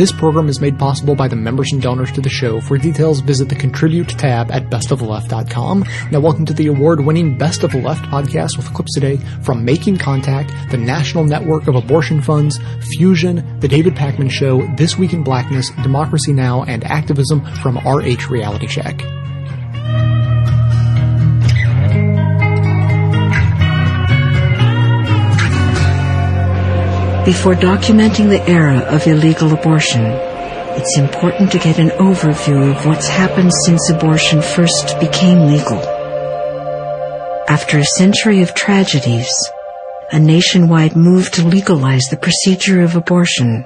This program is made possible by the members and donors to the show. For details, visit the Contribute tab at bestoftheleft.com. Now, welcome to the award-winning Best of the Left podcast with clips today from Making Contact, the National Network of Abortion Funds, Fusion, The David Pakman Show, This Week in Blackness, Democracy Now!, and Activism from RH Reality Check. Before documenting the era of illegal abortion, it's important to get an overview of what's happened since abortion first became legal. After a century of tragedies, a nationwide move to legalize the procedure of abortion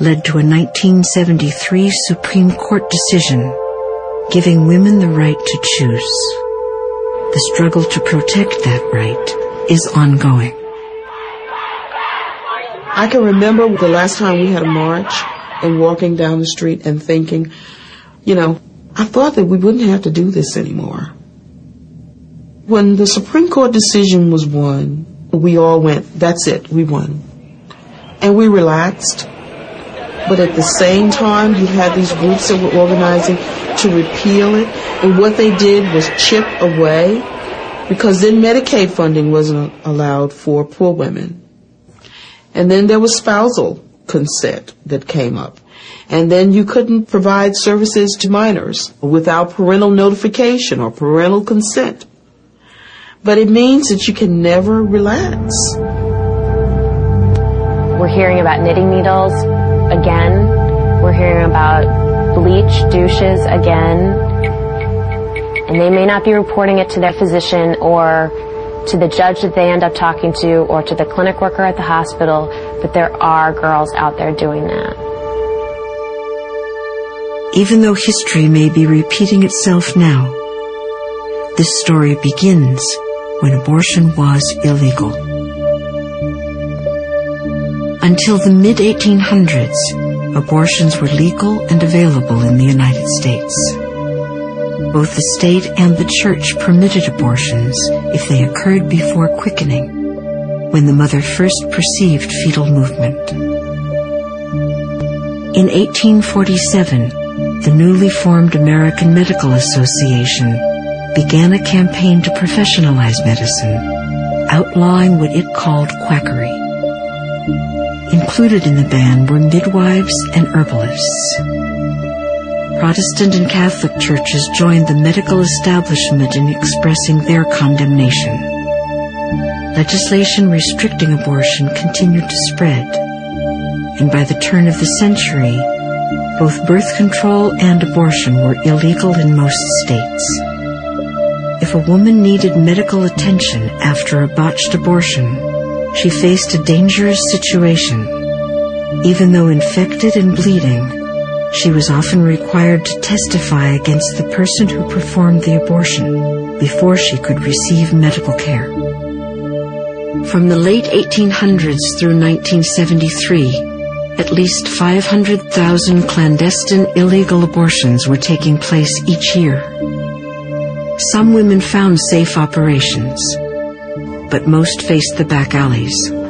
led to a 1973 Supreme Court decision giving women the right to choose. The struggle to protect that right is ongoing. I can remember the last time we had a march and walking down the street and thinking, you know, I thought that we wouldn't have to do this anymore. When the Supreme Court decision was won, we all went, that's it, we won. And we relaxed. But at the same time, you had these groups that were organizing to repeal it. And what they did was chip away because then Medicaid funding wasn't allowed for poor women. And then there was spousal consent that came up. And then you couldn't provide services to minors without parental notification or parental consent. But it means that you can never relax. We're hearing about knitting needles again. We're hearing about bleach douches again. And they may not be reporting it to their physician or to the judge that they end up talking to or to the clinic worker at the hospital, but there are girls out there doing that. Even though history may be repeating itself now, this story begins when abortion was illegal. Until the mid 1800s, abortions were legal and available in the United States. Both the state and the church permitted abortions if they occurred before quickening, when the mother first perceived fetal movement. In 1847, the newly formed American Medical Association began a campaign to professionalize medicine, outlawing what it called quackery. Included in the ban were midwives and herbalists. Protestant and Catholic churches joined the medical establishment in expressing their condemnation. Legislation restricting abortion continued to spread, and by the turn of the century, both birth control and abortion were illegal in most states. If a woman needed medical attention after a botched abortion, she faced a dangerous situation. Even though infected and bleeding, she was often required to testify against the person who performed the abortion before she could receive medical care. From the late 1800s through 1973, at least 500,000 clandestine illegal abortions were taking place each year. Some women found safe operations, but most faced the back alleys.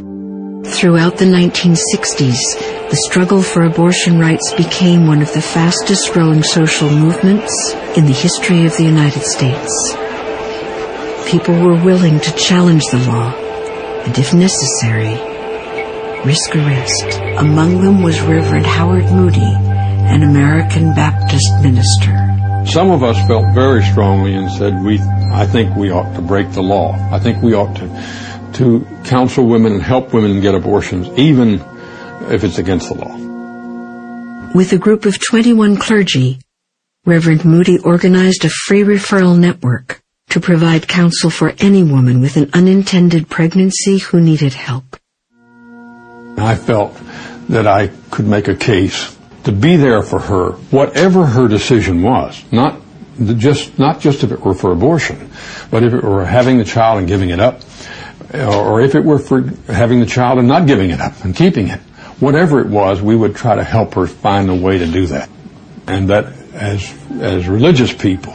Throughout the 1960s, the struggle for abortion rights became one of the fastest growing social movements in the history of the United States. People were willing to challenge the law, and if necessary, risk arrest. Among them was Reverend Howard Moody, an American Baptist minister. Some of us felt very strongly and said, we, I think we ought to break the law. I think we ought to, to counsel women and help women get abortions, even if it's against the law. With a group of 21 clergy, Reverend Moody organized a free referral network to provide counsel for any woman with an unintended pregnancy who needed help. I felt that I could make a case to be there for her, whatever her decision was, not just not just if it were for abortion, but if it were having the child and giving it up, or if it were for having the child and not giving it up and keeping it, whatever it was, we would try to help her find a way to do that. And that as, as religious people,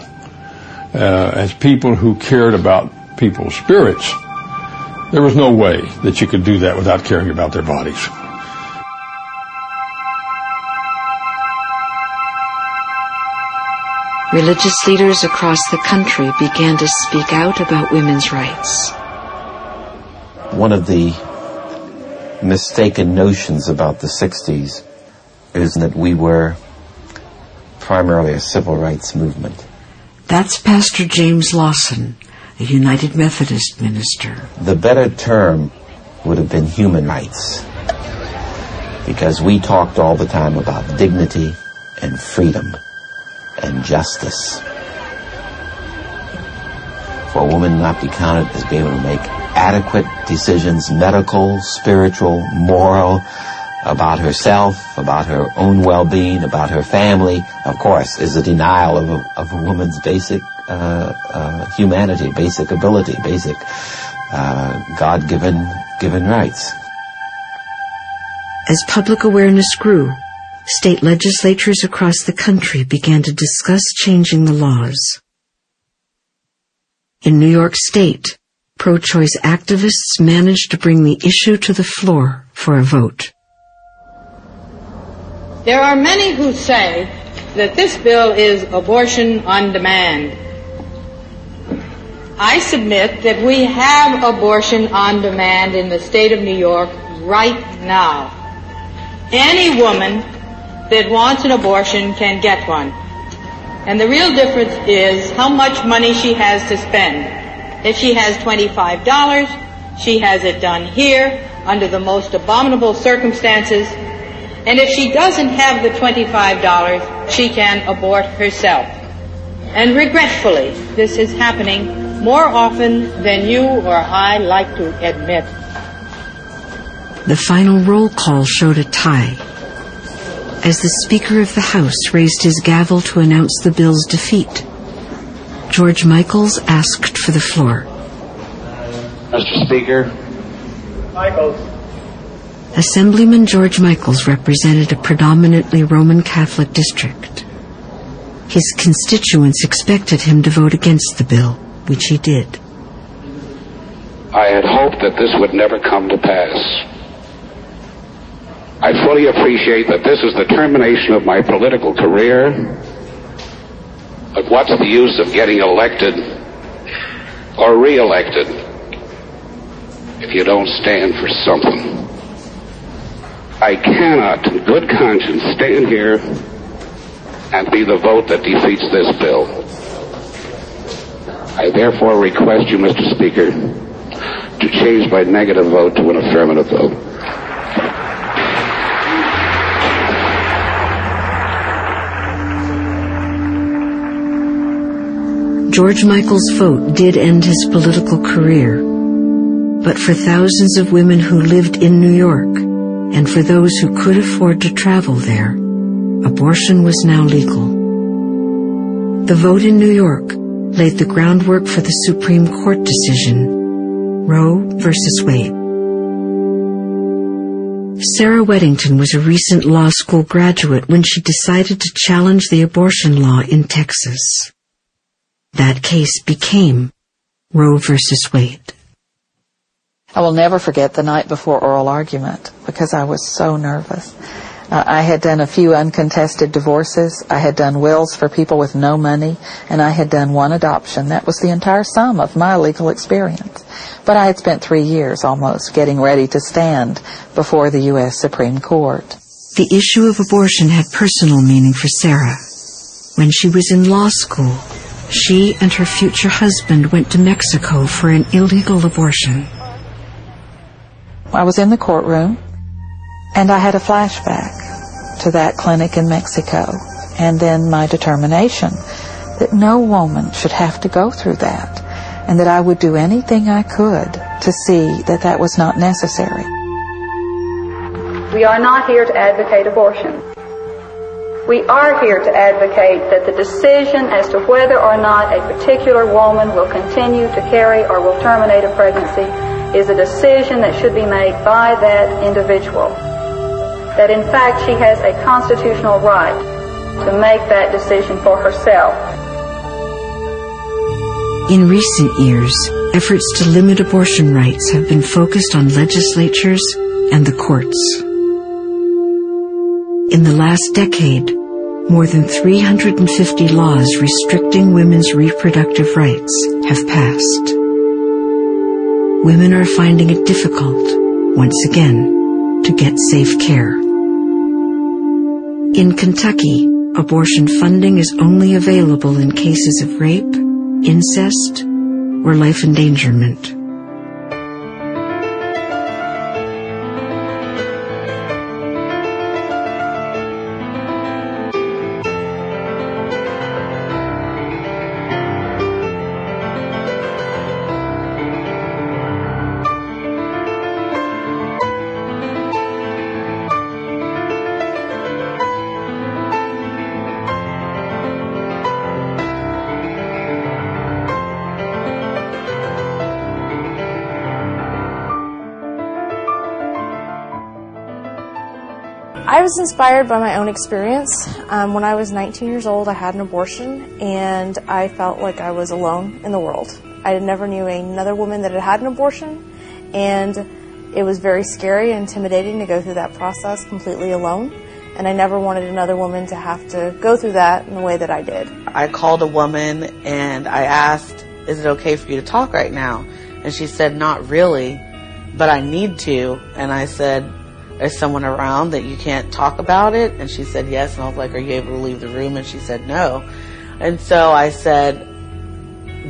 uh, as people who cared about people's spirits, there was no way that you could do that without caring about their bodies. Religious leaders across the country began to speak out about women's rights. One of the mistaken notions about the 60s is that we were primarily a civil rights movement. That's Pastor James Lawson, a United Methodist minister. The better term would have been human rights because we talked all the time about dignity and freedom and justice. For a woman not to be counted as being able to make adequate decisions, medical, spiritual, moral, about herself, about her own well-being, about her family, of course, is a denial of a, of a woman's basic uh, uh, humanity, basic ability, basic uh, God-given given rights. As public awareness grew, state legislatures across the country began to discuss changing the laws. In New York State, pro-choice activists managed to bring the issue to the floor for a vote. There are many who say that this bill is abortion on demand. I submit that we have abortion on demand in the state of New York right now. Any woman that wants an abortion can get one. And the real difference is how much money she has to spend. If she has $25, she has it done here under the most abominable circumstances and if she doesn't have the $25, she can abort herself. And regretfully, this is happening more often than you or I like to admit. The final roll call showed a tie. As the Speaker of the House raised his gavel to announce the bill's defeat, George Michaels asked for the floor. Mr. Speaker. Michaels. Assemblyman George Michaels represented a predominantly Roman Catholic district. His constituents expected him to vote against the bill, which he did. I had hoped that this would never come to pass. I fully appreciate that this is the termination of my political career. But what's the use of getting elected or re-elected if you don't stand for something? I cannot, in good conscience, stand here and be the vote that defeats this bill. I therefore request you, Mr. Speaker, to change my negative vote to an affirmative vote. George Michaels' vote did end his political career, but for thousands of women who lived in New York, and for those who could afford to travel there, abortion was now legal. The vote in New York laid the groundwork for the Supreme Court decision, Roe v. Wade. Sarah Weddington was a recent law school graduate when she decided to challenge the abortion law in Texas. That case became Roe v. Wade. I will never forget the night before oral argument because I was so nervous. Uh, I had done a few uncontested divorces. I had done wills for people with no money, and I had done one adoption. That was the entire sum of my legal experience. But I had spent three years almost getting ready to stand before the U.S. Supreme Court. The issue of abortion had personal meaning for Sarah. When she was in law school, she and her future husband went to Mexico for an illegal abortion. I was in the courtroom and I had a flashback to that clinic in Mexico and then my determination that no woman should have to go through that and that I would do anything I could to see that that was not necessary. We are not here to advocate abortion. We are here to advocate that the decision as to whether or not a particular woman will continue to carry or will terminate a pregnancy is a decision that should be made by that individual. That in fact she has a constitutional right to make that decision for herself. In recent years, efforts to limit abortion rights have been focused on legislatures and the courts. In the last decade, more than 350 laws restricting women's reproductive rights have passed. Women are finding it difficult, once again, to get safe care. In Kentucky, abortion funding is only available in cases of rape, incest, or life endangerment. Was inspired by my own experience. Um, when I was 19 years old, I had an abortion, and I felt like I was alone in the world. I never knew another woman that had had an abortion, and it was very scary and intimidating to go through that process completely alone. And I never wanted another woman to have to go through that in the way that I did. I called a woman and I asked, Is it okay for you to talk right now? And she said, Not really, but I need to. And I said, Is someone around that you can't talk about it? And she said, Yes. And I was like, Are you able to leave the room? And she said, No. And so I said,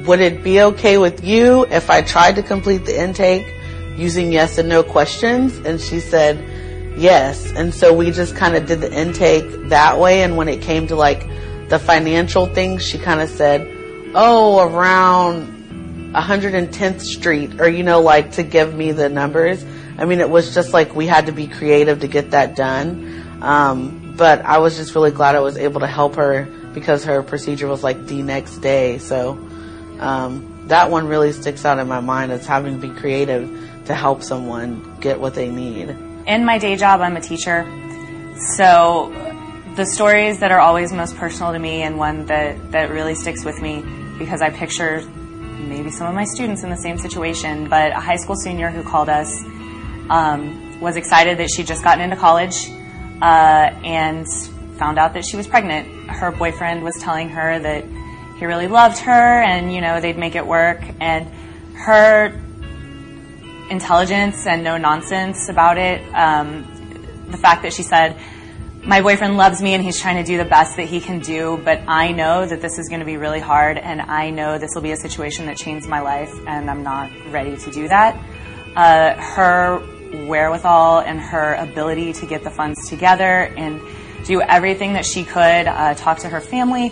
Would it be okay with you if I tried to complete the intake using yes and no questions? And she said, Yes. And so we just kind of did the intake that way. And when it came to like the financial things, she kind of said, Oh, around 110th Street, or, you know, like to give me the numbers. I mean, it was just like we had to be creative to get that done. Um, but I was just really glad I was able to help her because her procedure was like the next day. So, um, that one really sticks out in my mind as having to be creative to help someone get what they need. In my day job, I'm a teacher. So the stories that are always most personal to me and one that, that really sticks with me because I picture maybe some of my students in the same situation, but a high school senior who called us um, was excited that she'd just gotten into college uh, and found out that she was pregnant. Her boyfriend was telling her that he really loved her and, you know, they'd make it work. And her intelligence and no nonsense about it, um, the fact that she said, my boyfriend loves me and he's trying to do the best that he can do, but I know that this is going to be really hard and I know this will be a situation that changes my life and I'm not ready to do that. Uh, her wherewithal and her ability to get the funds together and do everything that she could, uh, talk to her family.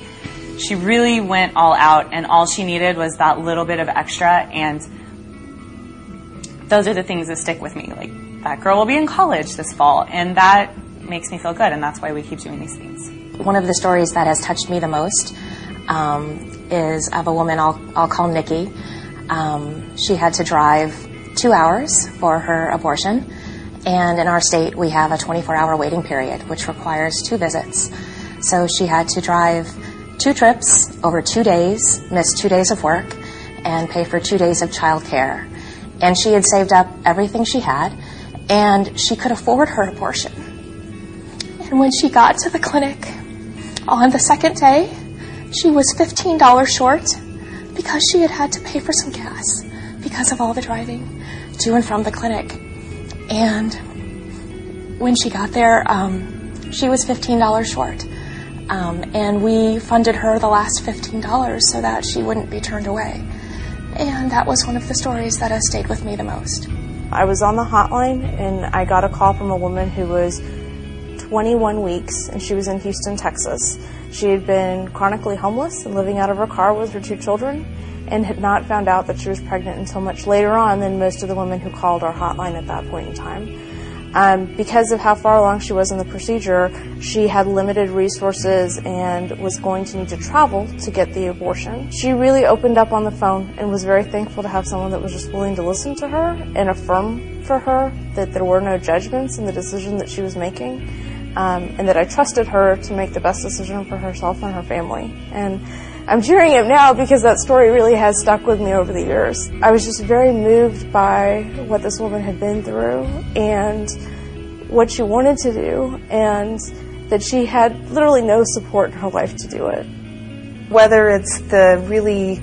She really went all out and all she needed was that little bit of extra and those are the things that stick with me. Like that girl will be in college this fall and that makes me feel good, and that's why we keep doing these things. One of the stories that has touched me the most um, is of a woman I'll, I'll call Nikki. Um, she had to drive two hours for her abortion, and in our state we have a 24 hour waiting period, which requires two visits. So she had to drive two trips over two days, miss two days of work, and pay for two days of childcare. And she had saved up everything she had, and she could afford her abortion. And when she got to the clinic on the second day, she was $15 short because she had had to pay for some gas because of all the driving to and from the clinic. And when she got there, um, she was $15 short. Um, and we funded her the last $15 so that she wouldn't be turned away. And that was one of the stories that has stayed with me the most. I was on the hotline and I got a call from a woman who was 21 weeks and she was in Houston, Texas. She had been chronically homeless and living out of her car with her two children and had not found out that she was pregnant until much later on than most of the women who called our hotline at that point in time. Um, because of how far along she was in the procedure, she had limited resources and was going to need to travel to get the abortion. She really opened up on the phone and was very thankful to have someone that was just willing to listen to her and affirm for her that there were no judgments in the decision that she was making. Um, and that I trusted her to make the best decision for herself and her family. And I'm cheering it now because that story really has stuck with me over the years. I was just very moved by what this woman had been through and what she wanted to do and that she had literally no support in her life to do it. Whether it's the really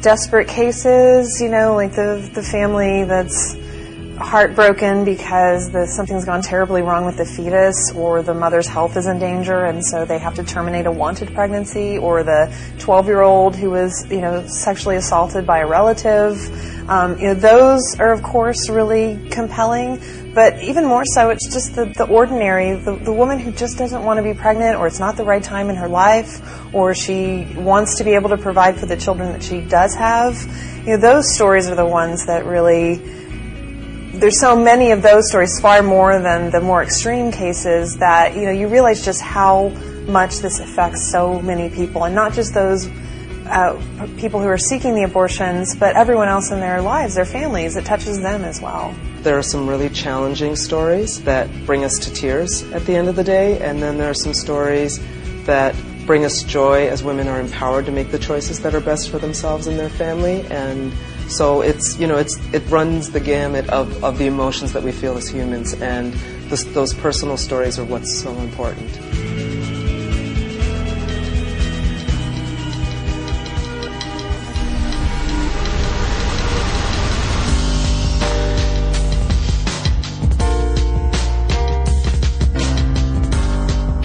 desperate cases, you know, like the the family that's heartbroken because the, something's gone terribly wrong with the fetus or the mother's health is in danger and so they have to terminate a wanted pregnancy or the 12 year old who was you know sexually assaulted by a relative. Um, you know those are of course really compelling but even more so it's just the, the ordinary the, the woman who just doesn't want to be pregnant or it's not the right time in her life or she wants to be able to provide for the children that she does have. You know those stories are the ones that really there's so many of those stories, far more than the more extreme cases, that you know you realize just how much this affects so many people, and not just those uh, people who are seeking the abortions, but everyone else in their lives, their families. It touches them as well. There are some really challenging stories that bring us to tears at the end of the day, and then there are some stories that bring us joy as women are empowered to make the choices that are best for themselves and their family and so it's you know it's it runs the gamut of, of the emotions that we feel as humans, and this, those personal stories are what's so important.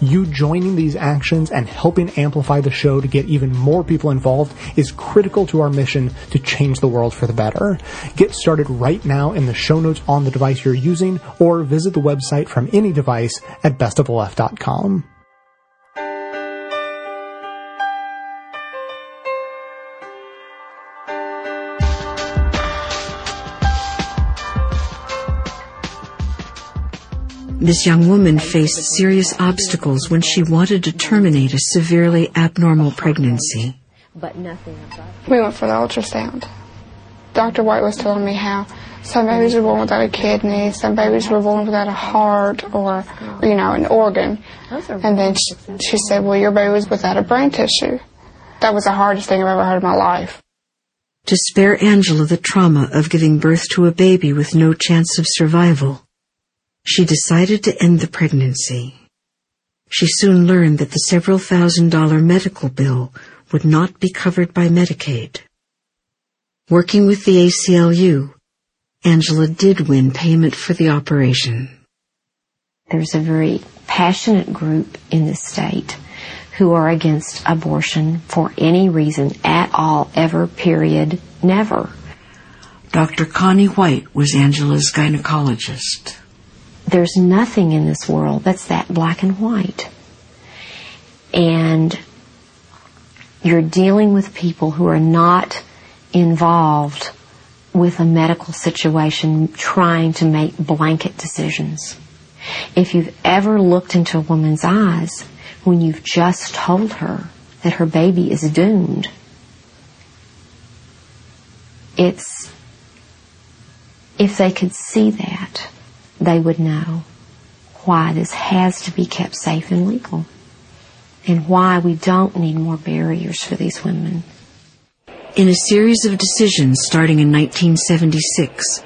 You joining these actions and helping amplify the show to get even more people involved is critical to our mission to change the world for the better. Get started right now in the show notes on the device you're using or visit the website from any device at bestoftheleft.com. This young woman faced serious obstacles when she wanted to terminate a severely abnormal pregnancy. But nothing We went for the ultrasound. Dr. White was telling me how some babies were born without a kidney, some babies were born without a heart or, you know, an organ. And then she, she said, well, your baby was without a brain tissue. That was the hardest thing I've ever heard in my life. To spare Angela the trauma of giving birth to a baby with no chance of survival, she decided to end the pregnancy. She soon learned that the several thousand dollar medical bill would not be covered by Medicaid. Working with the ACLU, Angela did win payment for the operation. There's a very passionate group in this state who are against abortion for any reason at all, ever, period, never. Dr. Connie White was Angela's gynecologist. There's nothing in this world that's that black and white. And you're dealing with people who are not involved with a medical situation trying to make blanket decisions. If you've ever looked into a woman's eyes when you've just told her that her baby is doomed, it's, if they could see that, they would know why this has to be kept safe and legal and why we don't need more barriers for these women. In a series of decisions starting in 1976,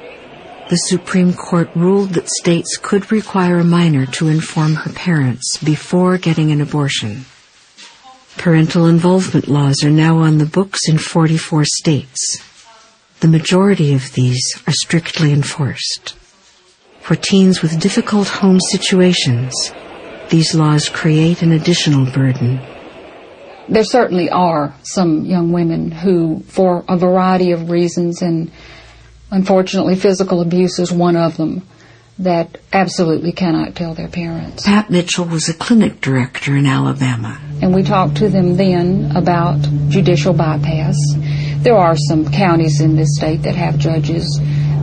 the Supreme Court ruled that states could require a minor to inform her parents before getting an abortion. Parental involvement laws are now on the books in 44 states. The majority of these are strictly enforced. For teens with difficult home situations, these laws create an additional burden. There certainly are some young women who, for a variety of reasons, and unfortunately physical abuse is one of them, that absolutely cannot tell their parents. Pat Mitchell was a clinic director in Alabama. And we talked to them then about judicial bypass. There are some counties in this state that have judges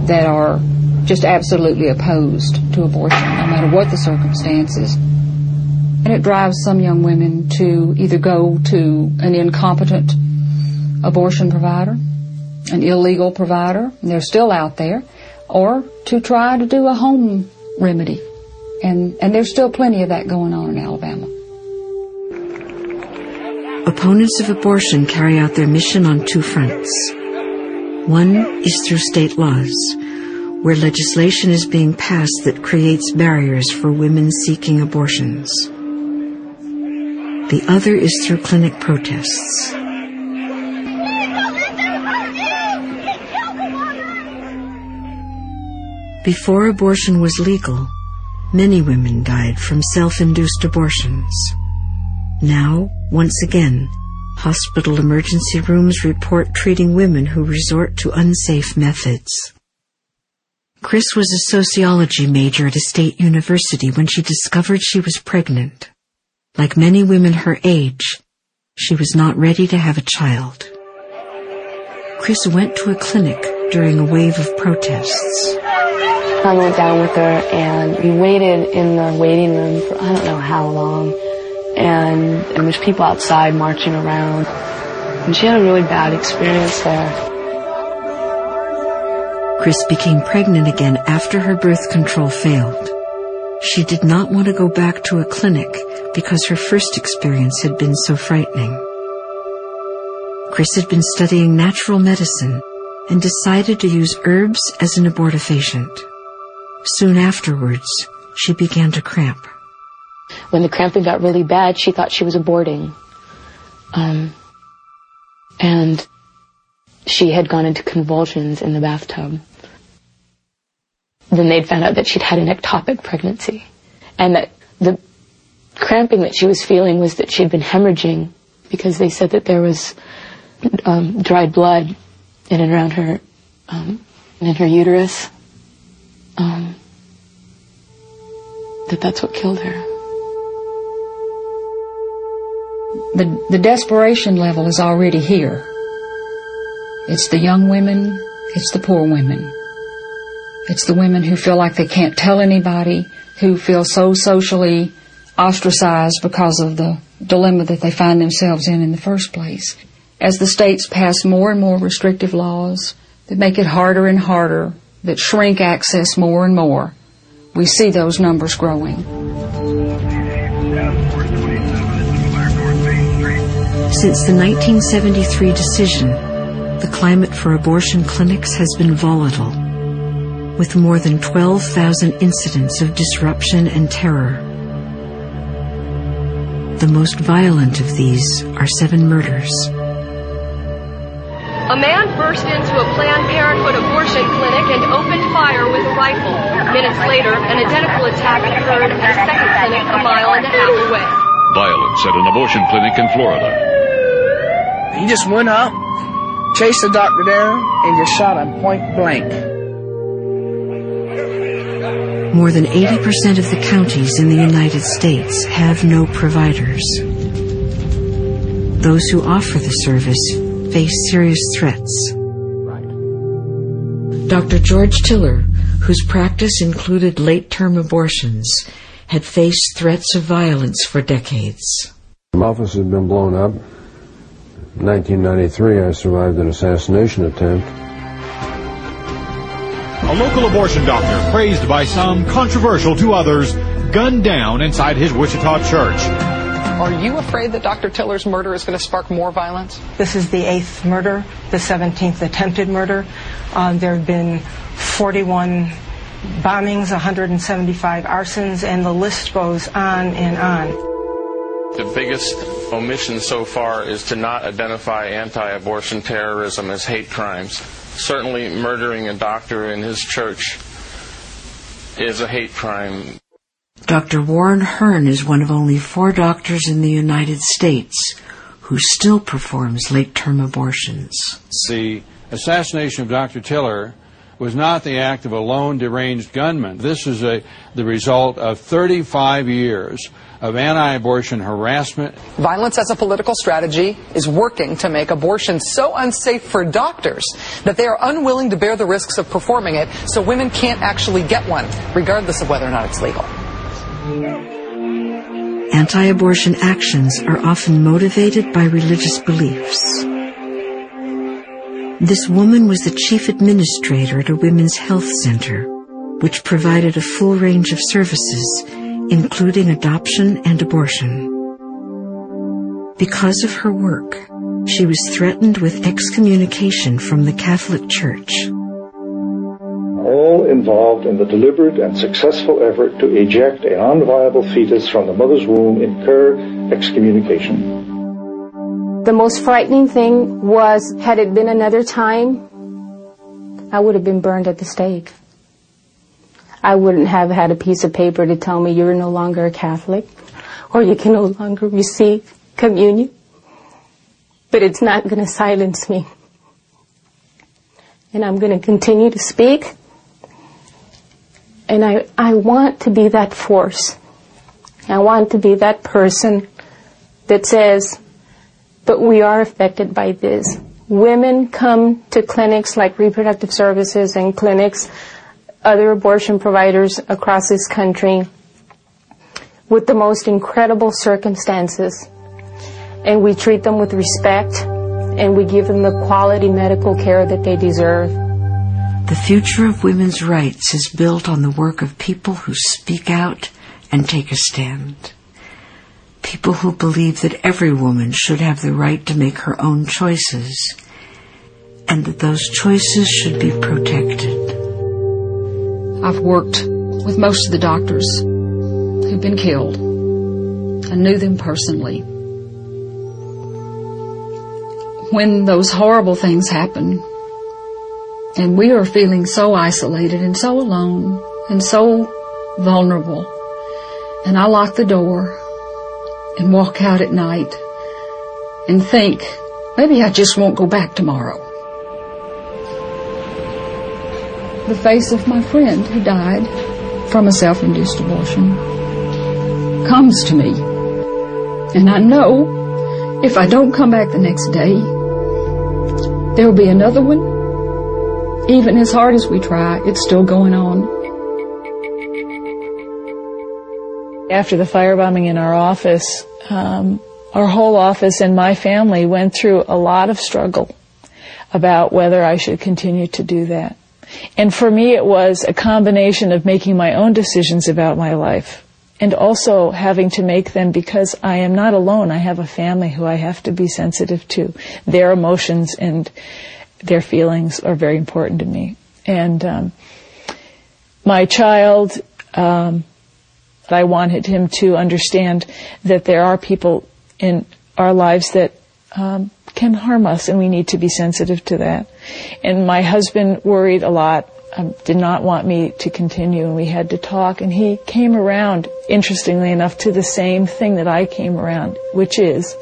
that are just absolutely opposed to abortion, no matter what the circumstances. And it drives some young women to either go to an incompetent abortion provider, an illegal provider, they're still out there, or to try to do a home remedy. And, and there's still plenty of that going on in Alabama. Opponents of abortion carry out their mission on two fronts. One is through state laws, where legislation is being passed that creates barriers for women seeking abortions. The other is through clinic protests. Before abortion was legal, many women died from self-induced abortions. Now, once again, hospital emergency rooms report treating women who resort to unsafe methods. Chris was a sociology major at a state university when she discovered she was pregnant. Like many women her age, she was not ready to have a child. Chris went to a clinic during a wave of protests. I went down with her and we waited in the waiting room for I don't know how long. And there was people outside marching around. And she had a really bad experience there. Chris became pregnant again after her birth control failed. She did not want to go back to a clinic because her first experience had been so frightening. Chris had been studying natural medicine and decided to use herbs as an abortifacient. Soon afterwards, she began to cramp. When the cramping got really bad, she thought she was aborting. Um, and she had gone into convulsions in the bathtub. Then they'd found out that she'd had an ectopic pregnancy. And that the cramping that she was feeling was that she'd been hemorrhaging because they said that there was um, dried blood in and around her, um, in her uterus um, that that's what killed her. The, the desperation level is already here. It's the young women, it's the poor women. It's the women who feel like they can't tell anybody, who feel so socially ostracized because of the dilemma that they find themselves in in the first place. As the states pass more and more restrictive laws that make it harder and harder that shrink access more and more, we see those numbers growing. Since the 1973 decision, the climate for abortion clinics has been volatile, with more than 12,000 incidents of disruption and terror. The most violent of these are seven murders. A man burst into a Planned Parenthood abortion clinic and opened fire with a rifle. Minutes later, an identical attack occurred at a second clinic a mile and a half away. Violence at an abortion clinic in Florida. He just went up, chased the doctor down, and just shot him point blank. More than 80% of the counties in the United States have no providers. Those who offer the service face serious threats. Dr. George Tiller, whose practice included late-term abortions, had faced threats of violence for decades. My office had been blown up. In 1993, I survived an assassination attempt. A local abortion doctor, praised by some, controversial to others, gunned down inside his Wichita church. Are you afraid that Dr. Tiller's murder is going to spark more violence? This is the eighth murder, the 17th attempted murder. Uh, there have been 41 bombings, 175 arsons, and the list goes on and on. The biggest omission so far is to not identify anti abortion terrorism as hate crimes. Certainly, murdering a doctor in his church is a hate crime. Dr. Warren Hern is one of only four doctors in the United States who still performs late-term abortions. The assassination of Dr. Tiller was not the act of a lone deranged gunman. This is a, the result of 35 years of anti-abortion harassment. Violence as a political strategy is working to make abortion so unsafe for doctors that they are unwilling to bear the risks of performing it so women can't actually get one, regardless of whether or not it's legal. Anti-abortion actions are often motivated by religious beliefs. This woman was the chief administrator at a women's health center, which provided a full range of services, including adoption and abortion. Because of her work, she was threatened with excommunication from the Catholic Church. All involved in the deliberate and successful effort to eject a non-viable fetus from the mother's womb incur excommunication. The most frightening thing was, had it been another time, I would have been burned at the stake. I wouldn't have had a piece of paper to tell me you're no longer a Catholic or you can no longer receive communion. But it's not going to silence me. And I'm going to continue to speak. And I, I want to be that force. I want to be that person that says, but we are affected by this. Women come to clinics like reproductive services and clinics, other abortion providers across this country with the most incredible circumstances. And we treat them with respect and we give them the quality medical care that they deserve. The future of women's rights is built on the work of people who speak out and take a stand people who believe that every woman should have the right to make her own choices and that those choices should be protected. I've worked with most of the doctors who've been killed. I knew them personally. When those horrible things happen, and we are feeling so isolated and so alone and so vulnerable, and I lock the door and walk out at night and think, maybe I just won't go back tomorrow. The face of my friend who died from a self-induced abortion comes to me. And I know if I don't come back the next day, there will be another one. Even as hard as we try, it's still going on. After the firebombing in our office, um, our whole office and my family went through a lot of struggle about whether I should continue to do that. And for me, it was a combination of making my own decisions about my life and also having to make them because I am not alone. I have a family who I have to be sensitive to. Their emotions and their feelings are very important to me. And um, my child, um, I wanted him to understand that there are people in our lives that um, can harm us, and we need to be sensitive to that. And my husband worried a lot, um, did not want me to continue, and we had to talk. And he came around, interestingly enough, to the same thing that I came around, which is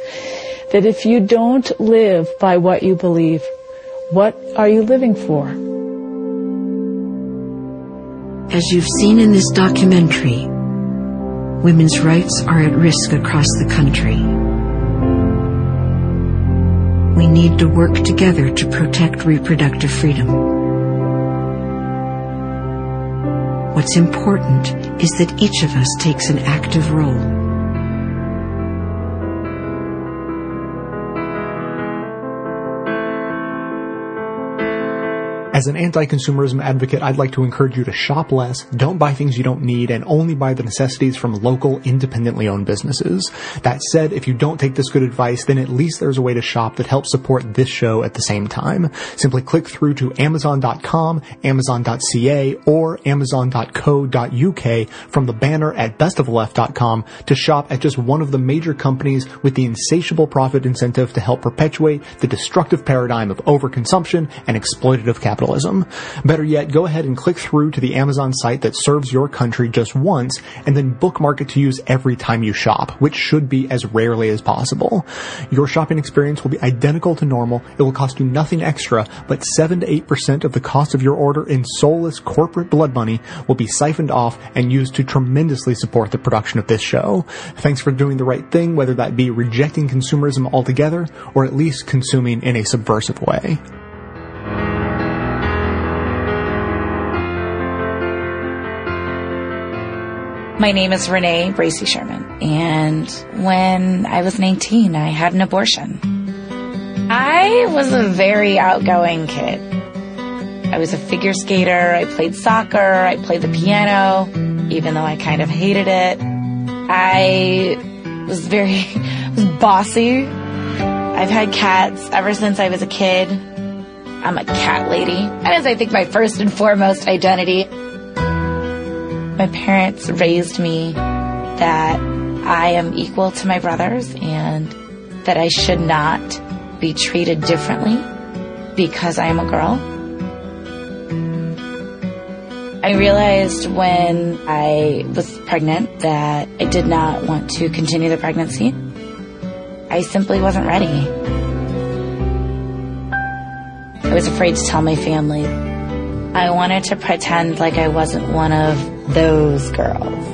that if you don't live by what you believe, what are you living for? As you've seen in this documentary, women's rights are at risk across the country. We need to work together to protect reproductive freedom. What's important is that each of us takes an active role. As an anti-consumerism advocate, I'd like to encourage you to shop less, don't buy things you don't need, and only buy the necessities from local, independently owned businesses. That said, if you don't take this good advice, then at least there's a way to shop that helps support this show at the same time. Simply click through to amazon.com, amazon.ca, or amazon.co.uk from the banner at bestoftheleft.com to shop at just one of the major companies with the insatiable profit incentive to help perpetuate the destructive paradigm of overconsumption and exploitative capitalism capitalism. Better yet, go ahead and click through to the Amazon site that serves your country just once and then bookmark it to use every time you shop, which should be as rarely as possible. Your shopping experience will be identical to normal. It will cost you nothing extra, but 7 to 8% of the cost of your order in soulless corporate blood money will be siphoned off and used to tremendously support the production of this show. Thanks for doing the right thing, whether that be rejecting consumerism altogether or at least consuming in a subversive way. My name is Renee Bracey Sherman, and when I was 19, I had an abortion. I was a very outgoing kid. I was a figure skater, I played soccer, I played the piano, even though I kind of hated it. I was very bossy. I've had cats ever since I was a kid. I'm a cat lady. That is, I think, my first and foremost identity. My parents raised me that I am equal to my brothers and that I should not be treated differently because I am a girl. I realized when I was pregnant that I did not want to continue the pregnancy. I simply wasn't ready. I was afraid to tell my family. I wanted to pretend like I wasn't one of those girls.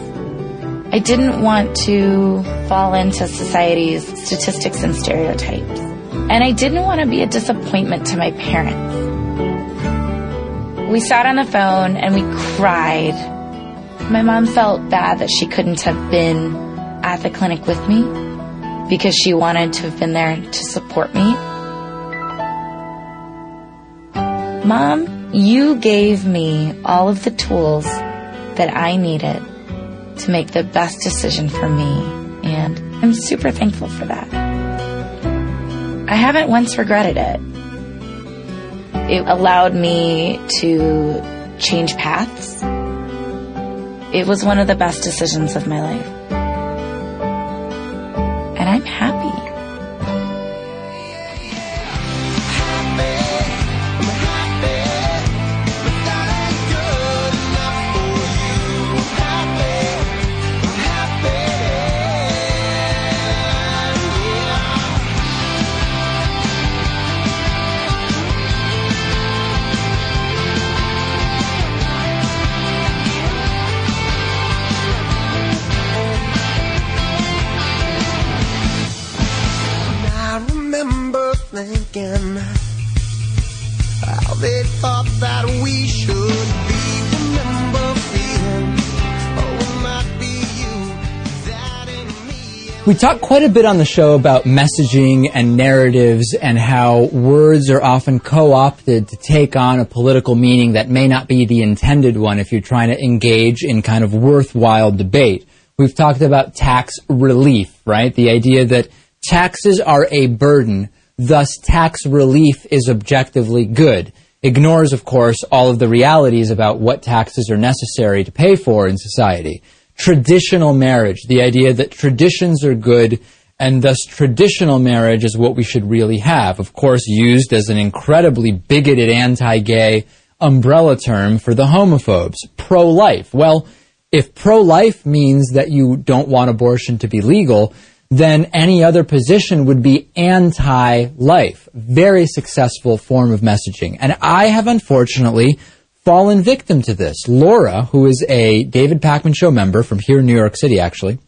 I didn't want to fall into society's statistics and stereotypes. And I didn't want to be a disappointment to my parents. We sat on the phone and we cried. My mom felt bad that she couldn't have been at the clinic with me because she wanted to have been there to support me. Mom, you gave me all of the tools that I needed to make the best decision for me, and I'm super thankful for that. I haven't once regretted it. It allowed me to change paths. It was one of the best decisions of my life. We talk quite a bit on the show about messaging and narratives and how words are often co-opted to take on a political meaning that may not be the intended one if you're trying to engage in kind of worthwhile debate. We've talked about tax relief, right? The idea that taxes are a burden, thus tax relief is objectively good. Ignores, of course, all of the realities about what taxes are necessary to pay for in society. Traditional marriage, the idea that traditions are good and thus traditional marriage is what we should really have. Of course, used as an incredibly bigoted anti-gay umbrella term for the homophobes. Pro-life. Well, if pro-life means that you don't want abortion to be legal, then any other position would be anti-life. Very successful form of messaging. And I have unfortunately fallen victim to this. Laura, who is a David Pakman Show member from here in New York City, actually,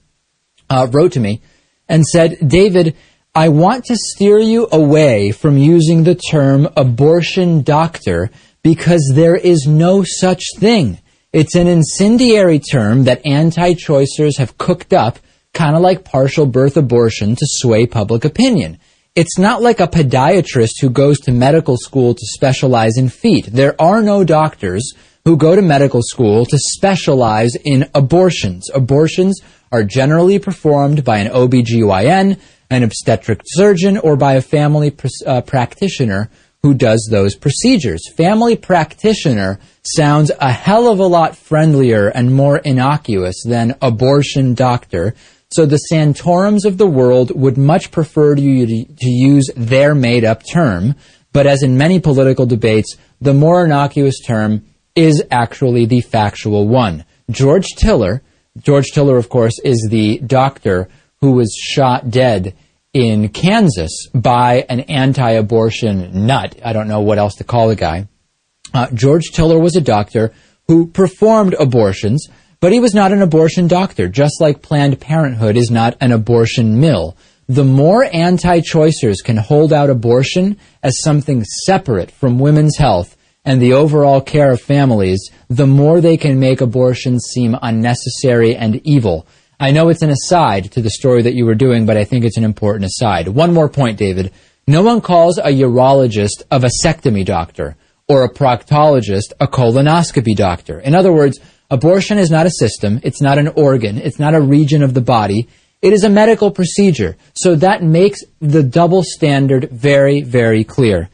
uh, wrote to me and said, David, I want to steer you away from using the term abortion doctor because there is no such thing. It's an incendiary term that anti-choicers have cooked up, kind of like partial birth abortion to sway public opinion. It's not like a podiatrist who goes to medical school to specialize in feet. There are no doctors who go to medical school to specialize in abortions. Abortions are generally performed by an OBGYN, an obstetric surgeon, or by a family pr- uh, practitioner who does those procedures. Family practitioner sounds a hell of a lot friendlier and more innocuous than abortion doctor. So the Santorums of the world would much prefer to, to use their made up term. But as in many political debates, the more innocuous term is actually the factual one. George Tiller, George Tiller, of course, is the doctor who was shot dead in Kansas by an anti-abortion nut. I don't know what else to call the guy. Uh, George Tiller was a doctor who performed abortions, but he was not an abortion doctor, just like Planned Parenthood is not an abortion mill. The more anti-choicers can hold out abortion as something separate from women's health, and the overall care of families, the more they can make abortions seem unnecessary and evil. I know it's an aside to the story that you were doing, but I think it's an important aside. One more point, David. No one calls a urologist a vasectomy doctor or a proctologist a colonoscopy doctor. In other words, abortion is not a system, it's not an organ, it's not a region of the body. It is a medical procedure. So that makes the double standard very, very clear.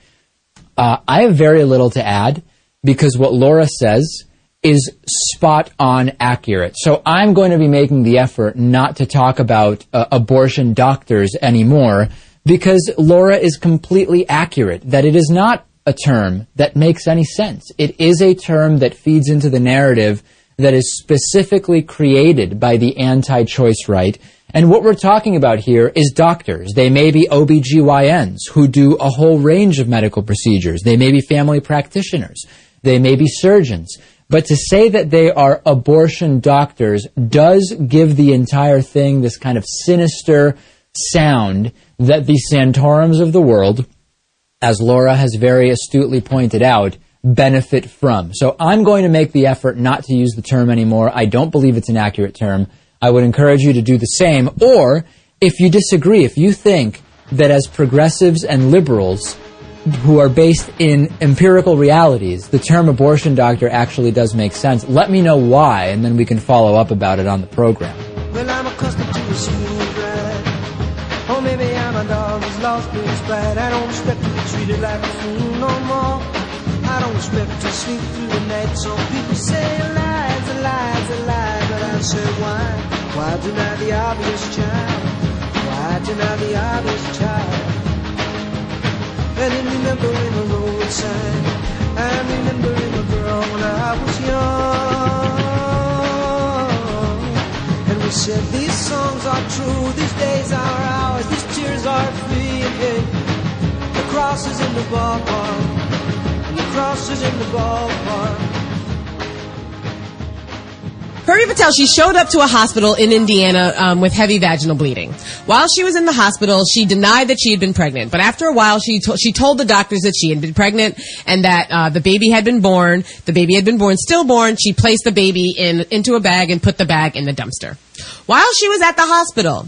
Uh, I have very little to add because what Laura says is spot on accurate. So I'm going to be making the effort not to talk about uh, abortion doctors anymore because Laura is completely accurate that it is not a term that makes any sense. It is a term that feeds into the narrative that is specifically created by the anti-choice right. And what we're talking about here is doctors. They may be OBGYNs who do a whole range of medical procedures. They may be family practitioners. They may be surgeons. But to say that they are abortion doctors does give the entire thing this kind of sinister sound that the Santorums of the world, as Laura has very astutely pointed out, benefit from. So I'm going to make the effort not to use the term anymore. I don't believe it's an accurate term. I would encourage you to do the same. Or if you disagree, if you think that as progressives and liberals who are based in empirical realities, the term abortion doctor actually does make sense, let me know why, and then we can follow up about it on the program. Well, I'm accustomed to I'm sleep through the night. Some people say lies, lies, lies, but I say why? Why deny the obvious child? Why deny the obvious child? And in remembering a road sign, I'm remembering a girl when I was young. And we said these songs are true, these days are ours, these tears are free. And hey, the cross is in the ballpark, and the cross is in the ballpark. Purvi Patel, she showed up to a hospital in Indiana um, with heavy vaginal bleeding. While she was in the hospital, she denied that she had been pregnant. But after a while, she to- she told the doctors that she had been pregnant and that uh, the baby had been born. The baby had been born stillborn. She placed the baby in into a bag and put the bag in the dumpster. While she was at the hospital,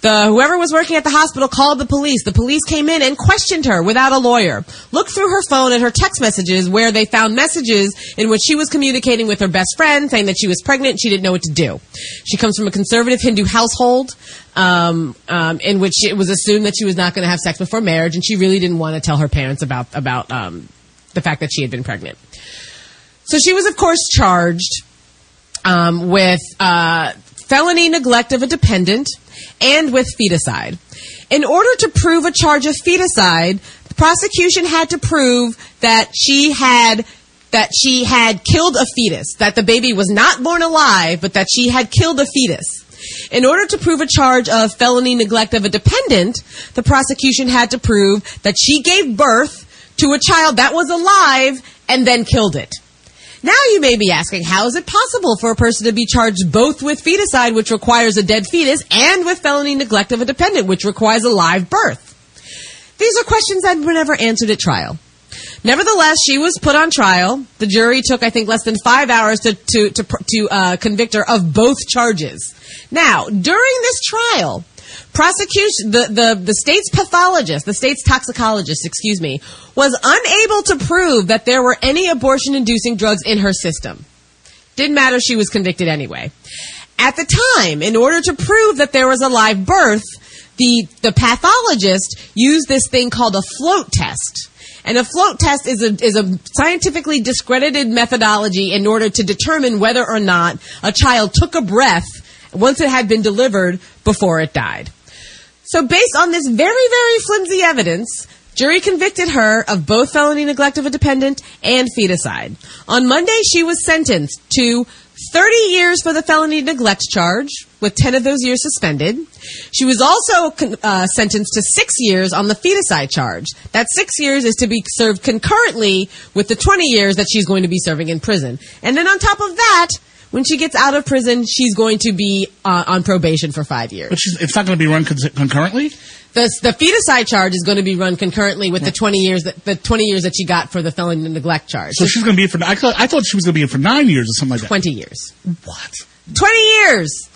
the whoever was working at the hospital called the police. The police came in and questioned her without a lawyer. Looked through her phone and her text messages where they found messages in which she was communicating with her best friend saying that she was pregnant. She didn't know what to do. She comes from a conservative Hindu household. Um, um, in which it was assumed that she was not going to have sex before marriage, and she really didn't want to tell her parents about about um, the fact that she had been pregnant. So she was, of course, charged um, with uh, felony neglect of a dependent and with feticide. In order to prove a charge of feticide, the prosecution had to prove that she had that she had killed a fetus, that the baby was not born alive, but that she had killed a fetus. In order to prove a charge of felony neglect of a dependent, the prosecution had to prove that she gave birth to a child that was alive and then killed it. Now you may be asking, how is it possible for a person to be charged both with feticide, which requires a dead fetus, and with felony neglect of a dependent, which requires a live birth? These are questions that were never answered at trial. Nevertheless, she was put on trial. The jury took, I think, less than five hours to to to, to uh, convict her of both charges. Now, during this trial, prosecution, the, the the state's pathologist, the state's toxicologist, excuse me, was unable to prove that there were any abortion-inducing drugs in her system. Didn't matter; she was convicted anyway. At the time, in order to prove that there was a live birth, the the pathologist used this thing called a float test. And a float test is a, is a scientifically discredited methodology in order to determine whether or not a child took a breath once it had been delivered before it died. So based on this very, very flimsy evidence, jury convicted her of both felony neglect of a dependent and feticide. On Monday, she was sentenced to 30 years for the felony neglect charge, with 10 of those years suspended. She was also uh, sentenced to six years on the feticide charge. That six years is to be served concurrently with the 20 years that she's going to be serving in prison. And then on top of that, When she gets out of prison, she's going to be uh, on probation for five years. But she's, it's not going to be run con- concurrently. The the feticide charge is going to be run concurrently with the twenty years that the twenty years that she got for the felony neglect charge. So she's going to be in for. I thought, I thought she was going to be in for nine years or something like that. twenty years. What? 20 years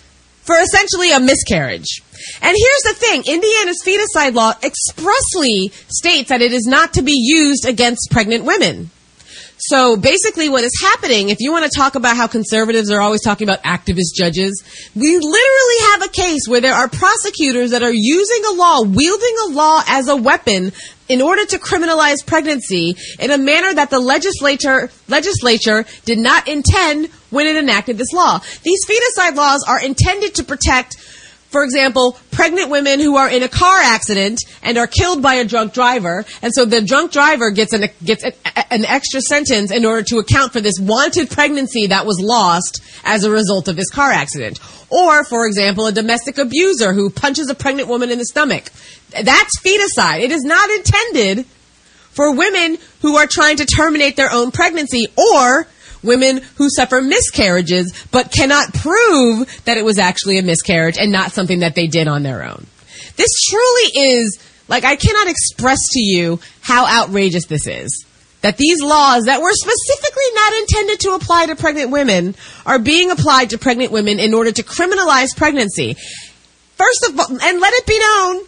for essentially a miscarriage. And here's the thing Indiana's feticide law expressly states that it is not to be used against pregnant women. So basically, what is happening, if you want to talk about how conservatives are always talking about activist judges, we literally have a case where there are prosecutors that are using a law, wielding a law as a weapon in order to criminalize pregnancy in a manner that the legislature legislature did not intend when it enacted this law. These feticide laws are intended to protect for example, pregnant women who are in a car accident and are killed by a drunk driver, and so the drunk driver gets an gets an, an extra sentence in order to account for this wanted pregnancy that was lost as a result of his car accident. Or, for example, a domestic abuser who punches a pregnant woman in the stomach. That's feticide. It is not intended for women who are trying to terminate their own pregnancy or women who suffer miscarriages but cannot prove that it was actually a miscarriage and not something that they did on their own. This truly is, like, I cannot express to you how outrageous this is. That these laws that were specifically not intended to apply to pregnant women are being applied to pregnant women in order to criminalize pregnancy. First of all, and let it be known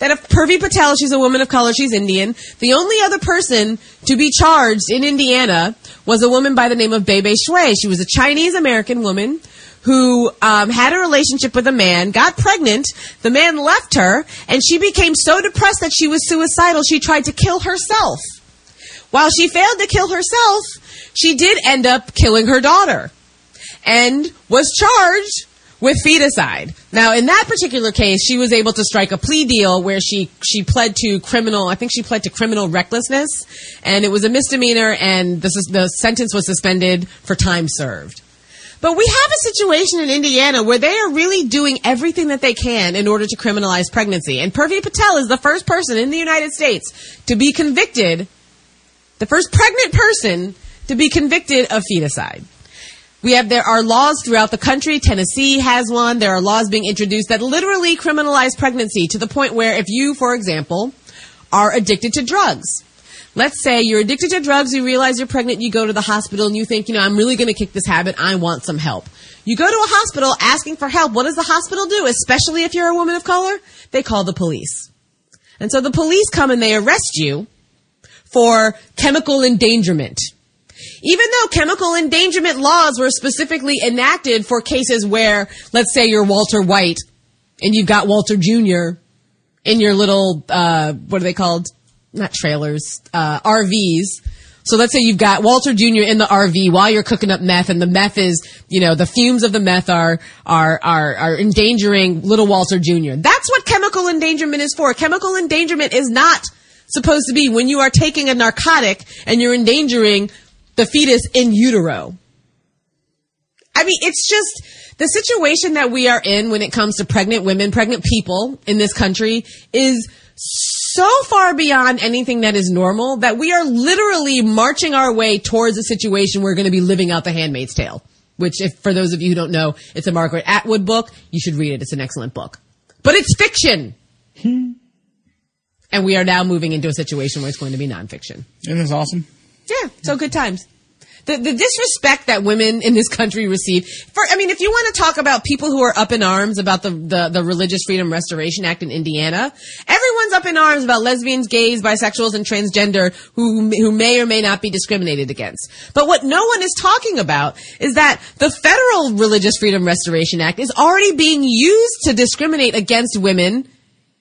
that if Purvi Patel, she's a woman of color, she's Indian, the only other person to be charged in Indiana was a woman by the name of Bebe Shui. She was a Chinese American woman who um, had a relationship with a man, got pregnant, the man left her, and she became so depressed that she was suicidal, she tried to kill herself. While she failed to kill herself, she did end up killing her daughter and was charged with feticide. Now, in that particular case, she was able to strike a plea deal where she she pled to criminal. I think she pled to criminal recklessness, and it was a misdemeanor, and the the sentence was suspended for time served. But we have a situation in Indiana where they are really doing everything that they can in order to criminalize pregnancy. And Purvi Patel is the first person in the United States to be convicted, the first pregnant person to be convicted of feticide. We have there are laws throughout the country. Tennessee has one. There are laws being introduced that literally criminalize pregnancy to the point where if you, for example, are addicted to drugs. Let's say you're addicted to drugs, you realize you're pregnant, you go to the hospital and you think, you know, I'm really going to kick this habit, I want some help. You go to a hospital asking for help. What does the hospital do? Especially if you're a woman of color? They call the police. And so the police come and they arrest you for chemical endangerment. Even though chemical endangerment laws were specifically enacted for cases where, let's say you're Walter White and you've got Walter Jr. in your little, uh, what are they called? Not trailers, uh, RVs. So let's say you've got Walter Jr. in the RV while you're cooking up meth and the meth is, you know, the fumes of the meth are, are, are, are endangering little Walter Jr. That's what chemical endangerment is for. Chemical endangerment is not supposed to be when you are taking a narcotic and you're endangering the fetus in utero. I mean, it's just the situation that we are in when it comes to pregnant women, pregnant people in this country is so far beyond anything that is normal that we are literally marching our way towards a situation where we're going to be living out the handmaid's tale. Which, if for those of you who don't know, it's a Margaret Atwood book. You should read it. It's an excellent book. But it's fiction. Hmm. and we are now moving into a situation where it's going to be nonfiction. Isn't this awesome? Yeah, so good times. The, the disrespect that women in this country receive. For I mean, if you want to talk about people who are up in arms about the, the, the Religious Freedom Restoration Act in Indiana, everyone's up in arms about lesbians, gays, bisexuals, and transgender who who may or may not be discriminated against. But what no one is talking about is that the federal Religious Freedom Restoration Act is already being used to discriminate against women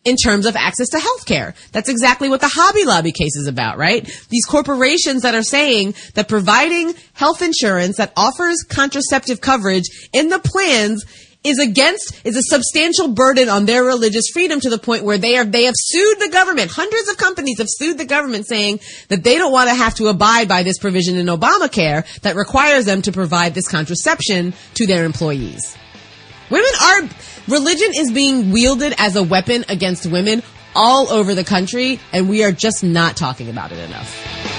in terms of access to health care. That's exactly what the Hobby Lobby case is about, right? These corporations that are saying that providing health insurance that offers contraceptive coverage in the plans is against is a substantial burden on their religious freedom to the point where they are they have sued the government hundreds of companies have sued the government saying that they don't want to have to abide by this provision in Obamacare that requires them to provide this contraception to their employees women are religion is being wielded as a weapon against women all over the country, and we are just not talking about it enough.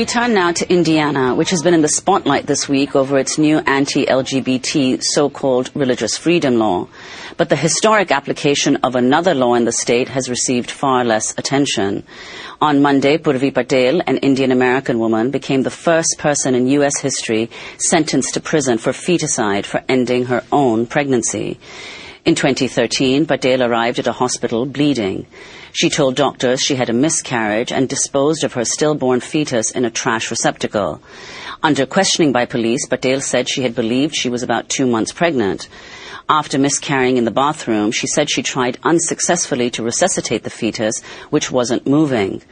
We turn now to Indiana, which has been in the spotlight this week over its new anti-LGBT so-called religious freedom law. But the historic application of another law in the state has received far less attention. On Monday, Purvi Patel, an Indian American woman, became the first person in U.S. history sentenced to prison for feticide for ending her own pregnancy. In 2013, Patel arrived at a hospital bleeding. She told doctors she had a miscarriage and disposed of her stillborn fetus in a trash receptacle. Under questioning by police, Patel said she had believed she was about two months pregnant. After miscarrying in the bathroom, she said she tried unsuccessfully to resuscitate the fetus, which wasn't moving.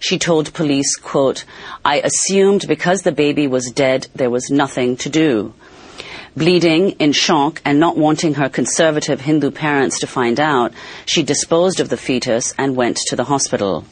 She told police, quote, I assumed because the baby was dead, there was nothing to do. Bleeding, in shock, and not wanting her conservative Hindu parents to find out, she disposed of the fetus and went to the hospital.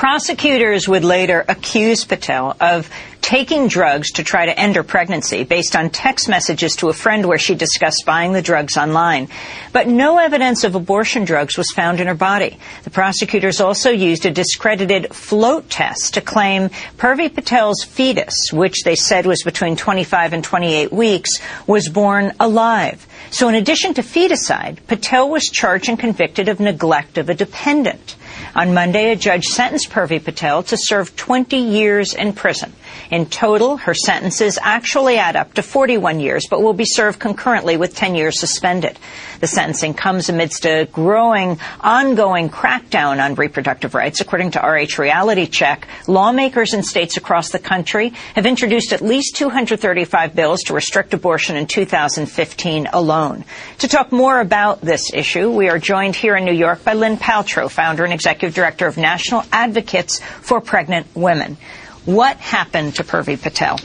Prosecutors would later accuse Patel of taking drugs to try to end her pregnancy based on text messages to a friend where she discussed buying the drugs online. But no evidence of abortion drugs was found in her body. The prosecutors also used a discredited float test to claim Purvi Patel's fetus, which they said was between 25 and 28 weeks, was born alive. So in addition to feticide, Patel was charged and convicted of neglect of a dependent. On Monday, a judge sentenced Purvi Patel to serve 20 years in prison. In total, her sentences actually add up to 41 years, but will be served concurrently with 10 years suspended. The sentencing comes amidst a growing, ongoing crackdown on reproductive rights. According to RH Reality Check, lawmakers in states across the country have introduced at least 235 bills to restrict abortion in 2015 alone. To talk more about this issue, we are joined here in New York by Lynn Paltrow, founder and executive director of National Advocates for Pregnant Women. What happened to Purvi Patel?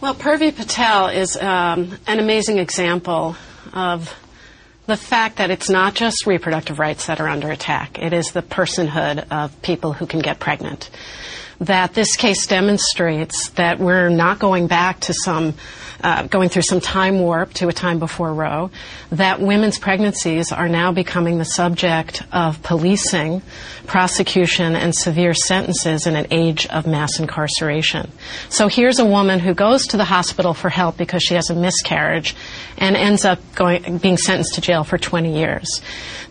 Well, Purvi Patel is um, an amazing example of the fact that it's not just reproductive rights that are under attack. It is the personhood of people who can get pregnant. That this case demonstrates that we're not going back to some uh, going through some time warp to a time before Roe, that women's pregnancies are now becoming the subject of policing, prosecution, and severe sentences in an age of mass incarceration. So here's a woman who goes to the hospital for help because she has a miscarriage and ends up going, being sentenced to jail for 20 years.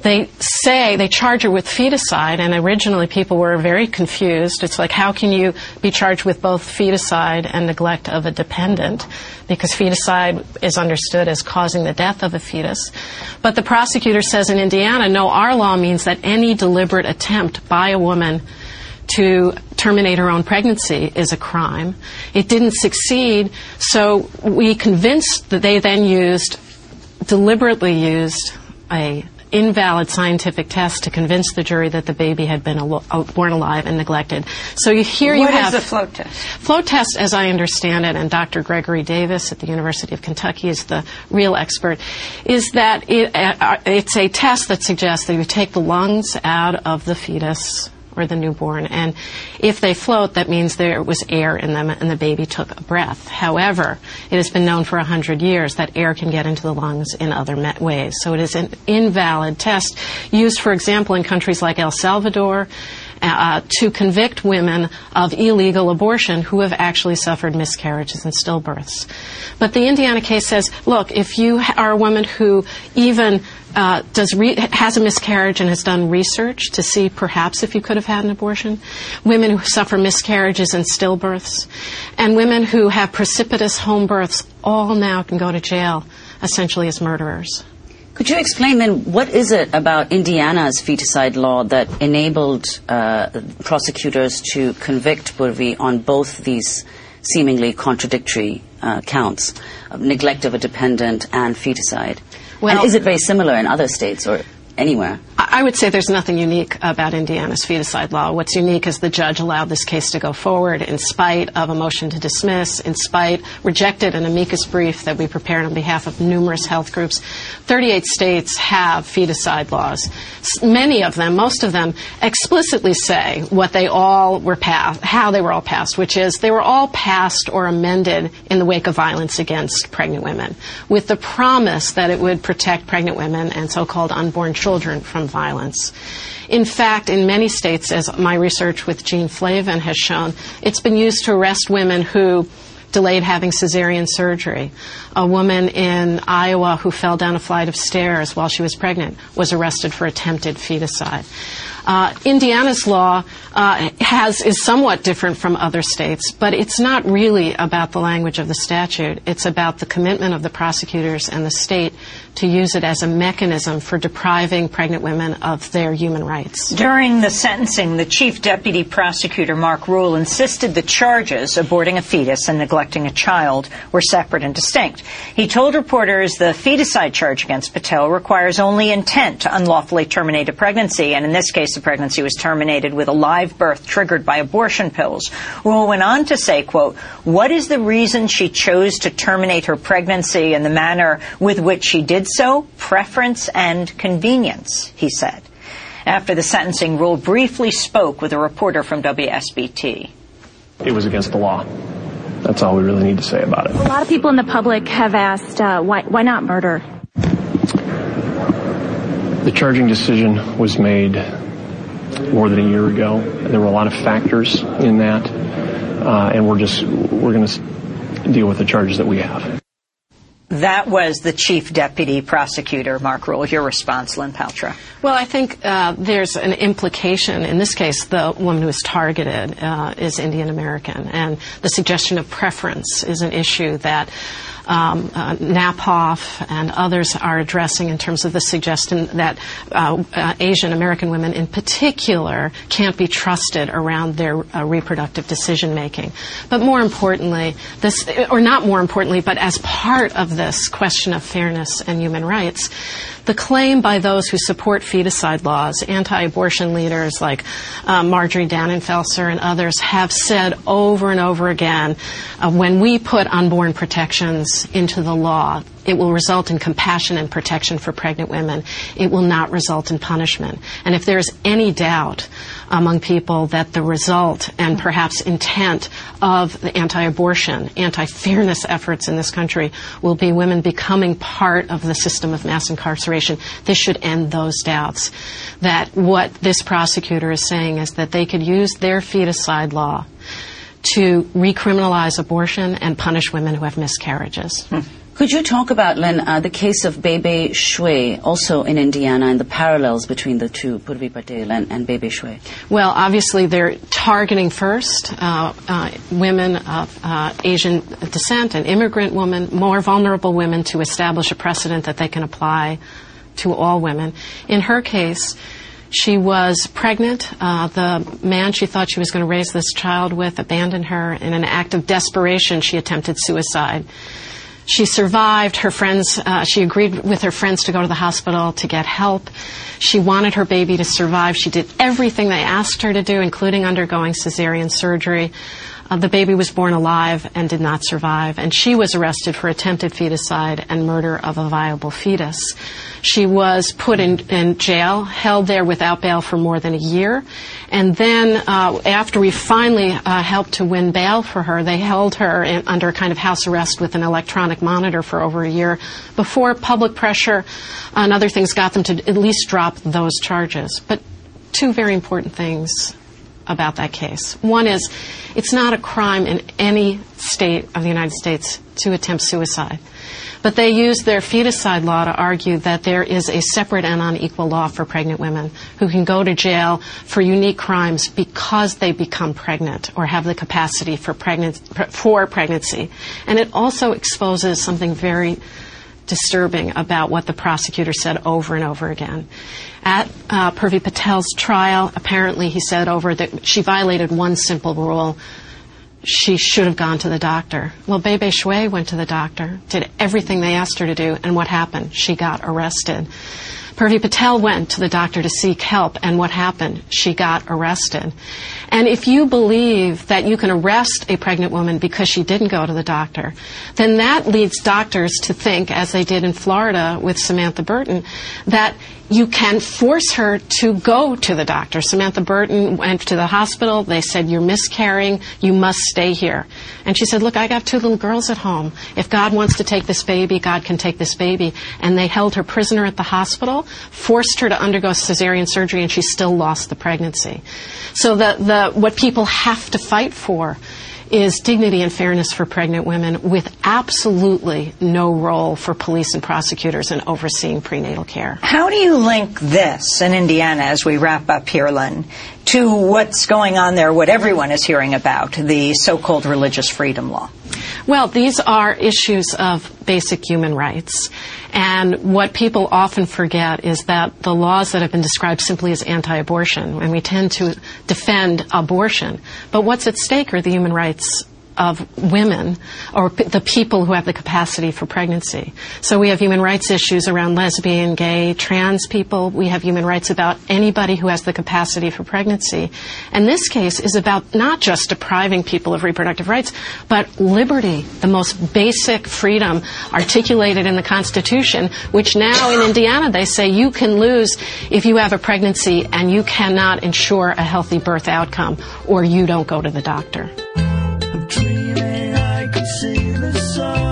They say, they charge her with feticide, and originally people were very confused. It's like, how can you be charged with both feticide and neglect of a dependent? Because feticide is understood as causing the death of a fetus. But the prosecutor says in Indiana, no, our law means that any deliberate attempt by a woman to terminate her own pregnancy is a crime. It didn't succeed, so we convinced that they then used, deliberately used a invalid scientific test to convince the jury that the baby had been al- uh, born alive and neglected. So you, here you What is have the float test? Flow test, as I understand it, and Dr. Gregory Davis at the University of Kentucky is the real expert, is that it, uh, it's a test that suggests that you take the lungs out of the fetus or the newborn, and if they float, that means there was air in them and the baby took a breath. However, it has been known for 100 years that air can get into the lungs in other ways. So it is an invalid test used, for example, in countries like El Salvador, uh, to convict women of illegal abortion who have actually suffered miscarriages and stillbirths. But the Indiana case says, look, if you are a woman who even uh, does re- has a miscarriage and has done research to see perhaps if you could have had an abortion, women who suffer miscarriages and stillbirths, and women who have precipitous home births all now can go to jail essentially as murderers. Could you explain then what is it about Indiana's feticide law that enabled uh, prosecutors to convict Purvi on both these seemingly contradictory uh, counts of neglect of a dependent and feticide? Well- and is it very similar in other states or anywhere? I would say there's nothing unique about Indiana's feticide law. What's unique is the judge allowed this case to go forward in spite of a motion to dismiss, in spite, rejected an amicus brief that we prepared on behalf of numerous health groups. 38 states have feticide laws. Many of them, most of them, explicitly say what they all were passed, how they were all passed, which is they were all passed or amended in the wake of violence against pregnant women, with the promise that it would protect pregnant women and so-called unborn children from violence. Violence. In fact, in many states, as my research with Jeanne Flavin has shown, it's been used to arrest women who delayed having cesarean surgery. A woman in Iowa who fell down a flight of stairs while she was pregnant was arrested for attempted feticide. Uh, Indiana's law uh, has is somewhat different from other states, but it's not really about the language of the statute. It's about the commitment of the prosecutors and the state to use it as a mechanism for depriving pregnant women of their human rights. During the sentencing, the chief deputy prosecutor, Mark Rule, insisted the charges, aborting a fetus and neglecting a child, were separate and distinct. He told reporters the feticide charge against Patel requires only intent to unlawfully terminate a pregnancy, and in this case, the pregnancy was terminated with a live birth triggered by abortion pills. Rule went on to say, quote, what is the reason she chose to terminate her pregnancy in the manner with which she did so? Preference and convenience, he said. After the sentencing, Rule briefly spoke with a reporter from WSBT. It was against the law. That's all we really need to say about it. A lot of people in the public have asked, uh, why, why not murder? The charging decision was made more than a year ago. There were a lot of factors in that, uh, and we're just we're going to deal with the charges that we have. That was the chief deputy prosecutor, Mark Rule. Your response, Lynn Paltrow. Well, I think uh, there's an implication. In this case, the woman who is targeted uh, is Indian American, and the suggestion of preference is an issue that um, uh, NAPAWF and others are addressing in terms of the suggestion that uh, uh, Asian American women in particular can't be trusted around their uh, reproductive decision making. But more importantly, this, or not more importantly, but as part of this question of fairness and human rights, the claim by those who support feticide laws, anti-abortion leaders like uh, Marjorie Dannenfelser and others, have said over and over again, uh, when we put unborn protections into the law, it will result in compassion and protection for pregnant women. It will not result in punishment. And if there is any doubt among people that the result and perhaps intent of the anti-abortion, anti-fairness efforts in this country will be women becoming part of the system of mass incarceration, this should end those doubts. That what this prosecutor is saying is that they could use their feticide law to recriminalize abortion and punish women who have miscarriages. Hmm. Could you talk about, Lynn, uh, the case of Bei Bei Shuai, also in Indiana, and the parallels between the two, Purvi Patel and, and Bei Bei Shuai? Well, obviously, they're targeting first uh, uh, women of uh, Asian descent and immigrant women, more vulnerable women, to establish a precedent that they can apply to all women. In her case, she was pregnant. Uh, the man she thought she was going to raise this child with abandoned her. In an act of desperation, she attempted suicide. She survived. Her friends, uh, she agreed with her friends to go to the hospital to get help. She wanted her baby to survive. She did everything they asked her to do, including undergoing cesarean surgery. Uh, the baby was born alive and did not survive, and she was arrested for attempted feticide and murder of a viable fetus. She was put in, in jail, held there without bail for more than a year, and then uh, after we finally uh, helped to win bail for her, they held her in, under kind of house arrest with an electronic monitor for over a year before public pressure and other things got them to at least drop those charges. But two very important things about that case. One is it's not a crime in any state of the United States to attempt suicide. But they use their feticide law to argue that there is a separate and unequal law for pregnant women who can go to jail for unique crimes because they become pregnant or have the capacity for, pregnancy, for pregnancy. And it also exposes something very disturbing about what the prosecutor said over and over again. At uh, Purvi Patel's trial, apparently he said over that she violated one simple rule. She should have gone to the doctor. Well, Bei Bei Shuai went to the doctor, did everything they asked her to do, and what happened? She got arrested. Purvi Patel went to the doctor to seek help, and what happened? She got arrested. And if you believe that you can arrest a pregnant woman because she didn't go to the doctor, then that leads doctors to think, as they did in Florida with Samantha Burton, that you can force her to go to the doctor. Samantha Burton went to the hospital. They said, You're miscarrying. You must stay here. And she said, Look, I got two little girls at home. If God wants to take this baby, God can take this baby. And they held her prisoner at the hospital forced her to undergo cesarean surgery, and she still lost the pregnancy. So the, the, what people have to fight for is dignity and fairness for pregnant women with absolutely no role for police and prosecutors in overseeing prenatal care. How do you link this in Indiana as we wrap up here, Lynn, to what's going on there, what everyone is hearing about, the so-called religious freedom law? Well, these are issues of basic human rights. And what people often forget is that the laws that have been described simply as anti-abortion, and we tend to defend abortion, but what's at stake are the human rights of women or p- the people who have the capacity for pregnancy. So we have human rights issues around lesbian, gay, trans people. We have human rights about anybody who has the capacity for pregnancy. And this case is about not just depriving people of reproductive rights, but liberty, the most basic freedom articulated in the Constitution, which now in Indiana they say you can lose if you have a pregnancy and you cannot ensure a healthy birth outcome or you don't go to the doctor. Sun.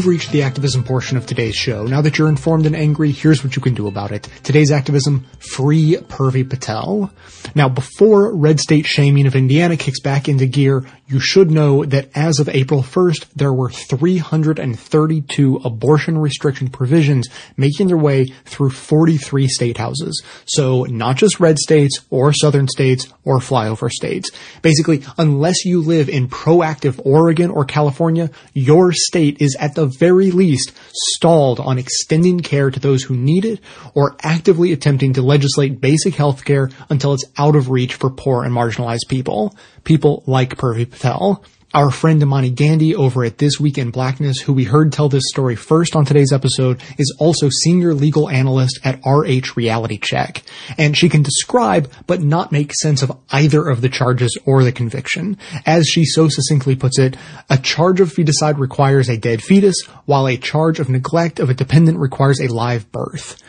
You've reached the activism portion of today's show. Now that you're informed and angry, here's what you can do about it. Today's activism, free Purvi Patel. Now, before red state shaming of Indiana kicks back into gear, you should know that as of April 1st, there were 332 abortion restriction provisions making their way through 43 state houses. So not just red states or southern states or flyover states. Basically, unless you live in proactive Oregon or California, your state is at the very least stalled on extending care to those who need it or actively attempting to legislate basic health care until it's out of reach for poor and marginalized people. People like Purvi Patel. Our friend Imani Gandy over at This Week in Blackness, who we heard tell this story first on today's episode, is also senior legal analyst at RH Reality Check. And she can describe but not make sense of either of the charges or the conviction. As she so succinctly puts it, a charge of feticide requires a dead fetus, while a charge of neglect of a dependent requires a live birth.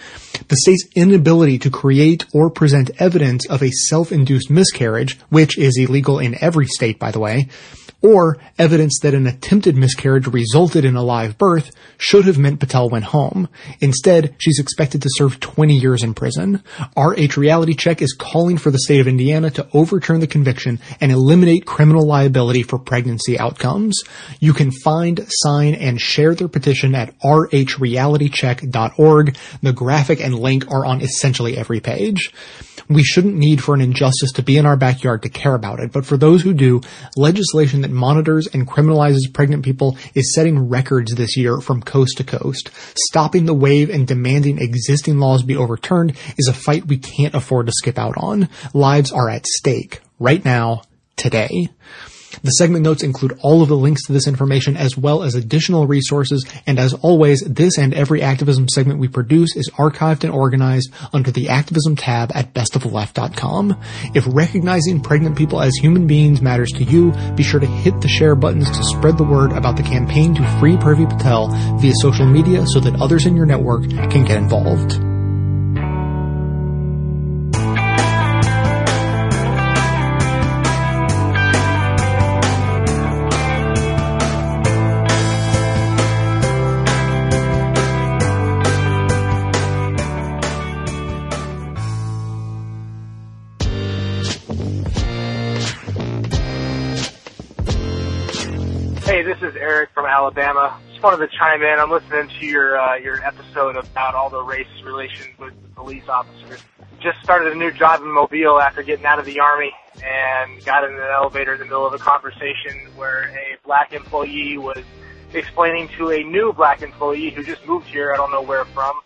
The state's inability to create or present evidence of a self-induced miscarriage, which is illegal in every state by the way, or evidence that an attempted miscarriage resulted in a live birth should have meant Patel went home. Instead, she's expected to serve 20 years in prison. RH Reality Check is calling for the state of Indiana to overturn the conviction and eliminate criminal liability for pregnancy outcomes. You can find, sign, and share their petition at rhrealitycheck.org. The graphic and link are on essentially every page. We shouldn't need for an injustice to be in our backyard to care about it, but for those who do, legislation that monitors and criminalizes pregnant people is setting records this year from coast to coast. Stopping the wave and demanding existing laws be overturned is a fight we can't afford to skip out on. Lives are at stake right now, today. The segment notes include all of the links to this information as well as additional resources, and as always, this and every activism segment we produce is archived and organized under the activism tab at bestoftheleft.com. If recognizing pregnant people as human beings matters to you, be sure to hit the share buttons to spread the word about the campaign to free Purvi Patel via social media so that others in your network can get involved. Eric from Alabama. Just wanted to chime in. I'm listening to your uh, your episode about all the race relations with the police officers. Just started a new job in Mobile after getting out of the army, and got in an elevator in the middle of a conversation where a black employee was explaining to a new black employee who just moved here, I don't know where from,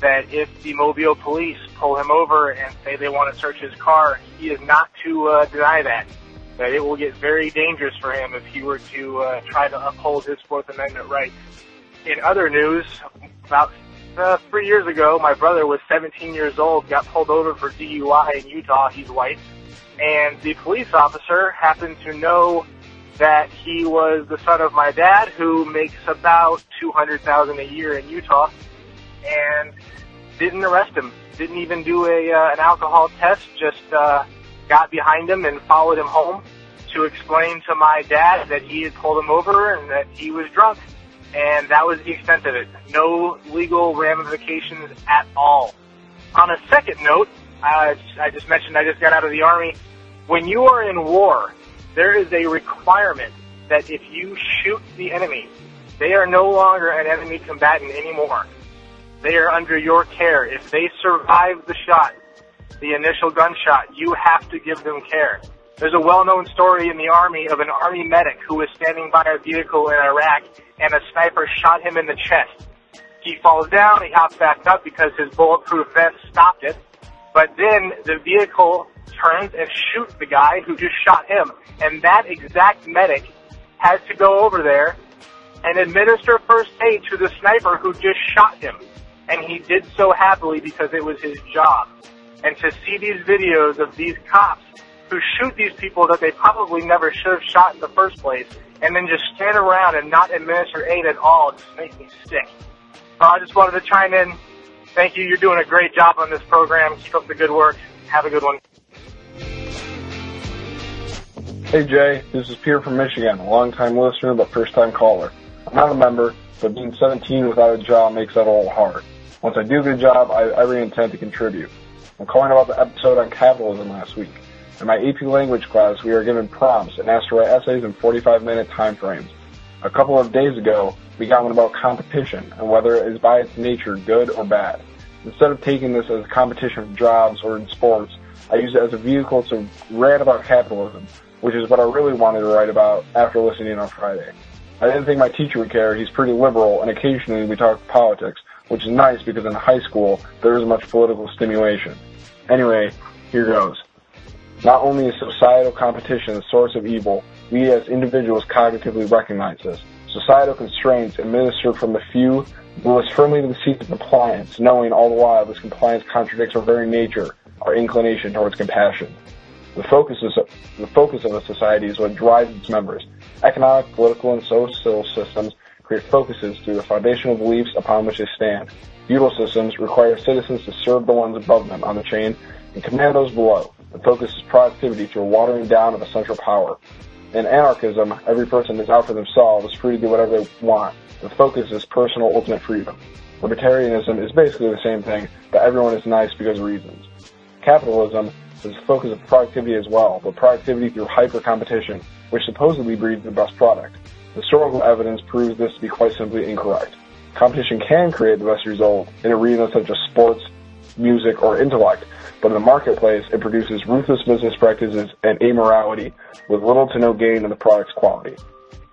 that if the Mobile police pull him over and say they want to search his car, he is not to uh, deny that. That it will get very dangerous for him if he were to uh, try to uphold his Fourth Amendment rights. In other news, about uh, three years ago, my brother was 17 years old, got pulled over for DUI in Utah. He's white, and the police officer happened to know that he was the son of my dad, who makes about 200,000 a year in Utah, and didn't arrest him. Didn't even do a uh, an alcohol test. Just uh, got behind him and followed him home to explain to my dad that he had pulled him over and that he was drunk. And that was the extent of it. No legal ramifications at all. On a second note, I just mentioned I just got out of the army. When you are in war, there is a requirement that if you shoot the enemy, they are no longer an enemy combatant anymore. They are under your care. If they survive the shot, the initial gunshot, you have to give them care. There's a well-known story in the army of an army medic who was standing by a vehicle in Iraq and a sniper shot him in the chest. He falls down, he hops back up because his bulletproof vest stopped it. But then the vehicle turns and shoots the guy who just shot him. And that exact medic has to go over there and administer first aid to the sniper who just shot him. And he did so happily because it was his job. And to see these videos of these cops who shoot these people that they probably never should have shot in the first place, and then just stand around and not administer aid at all, just makes me sick. Uh, I just wanted to chime in. Thank you. You're doing a great job on this program. Keep up the good work. Have a good one. Hey Jay, this is Pierre from Michigan, a long-time listener but first-time caller. I'm not a member, but being 17 without a job makes that a little hard. Once I do get a job, I have every intent to contribute. I'm calling about the episode on capitalism last week. In my AP language class, we are given prompts and asked to write essays in 45-minute time frames. A couple of days ago, we got one about competition and whether it is by its nature good or bad. Instead of taking this as a competition for jobs or in sports, I use it as a vehicle to rant about capitalism, which is what I really wanted to write about after listening on Friday. I didn't think my teacher would care. He's pretty liberal, and occasionally we talk politics, which is nice because in high school there isn't much political stimulation. Anyway, here goes. Not only is societal competition the source of evil, we as individuals cognitively recognize this. Societal constraints administered from the few will us firmly to the seat of compliance, knowing all the while this compliance contradicts our very nature, our inclination towards compassion. The focus, is, the focus of a society is what drives its members. Economic, political, and social systems create focuses through the foundational beliefs upon which they stand. Feudal systems require citizens to serve the ones above them on the chain and command those below. The focus is productivity through a watering down of a central power. In anarchism, every person is out for themselves, free to do whatever they want. The focus is personal ultimate freedom. Libertarianism is basically the same thing, but everyone is nice because of reasons. Capitalism is the focus of productivity as well, but productivity through hyper competition, which supposedly breeds the best product. Historical evidence proves this to be quite simply incorrect. Competition can create the best result in arenas such as sports, music, or intellect, but in the marketplace, it produces ruthless business practices and amorality with little to no gain in the product's quality.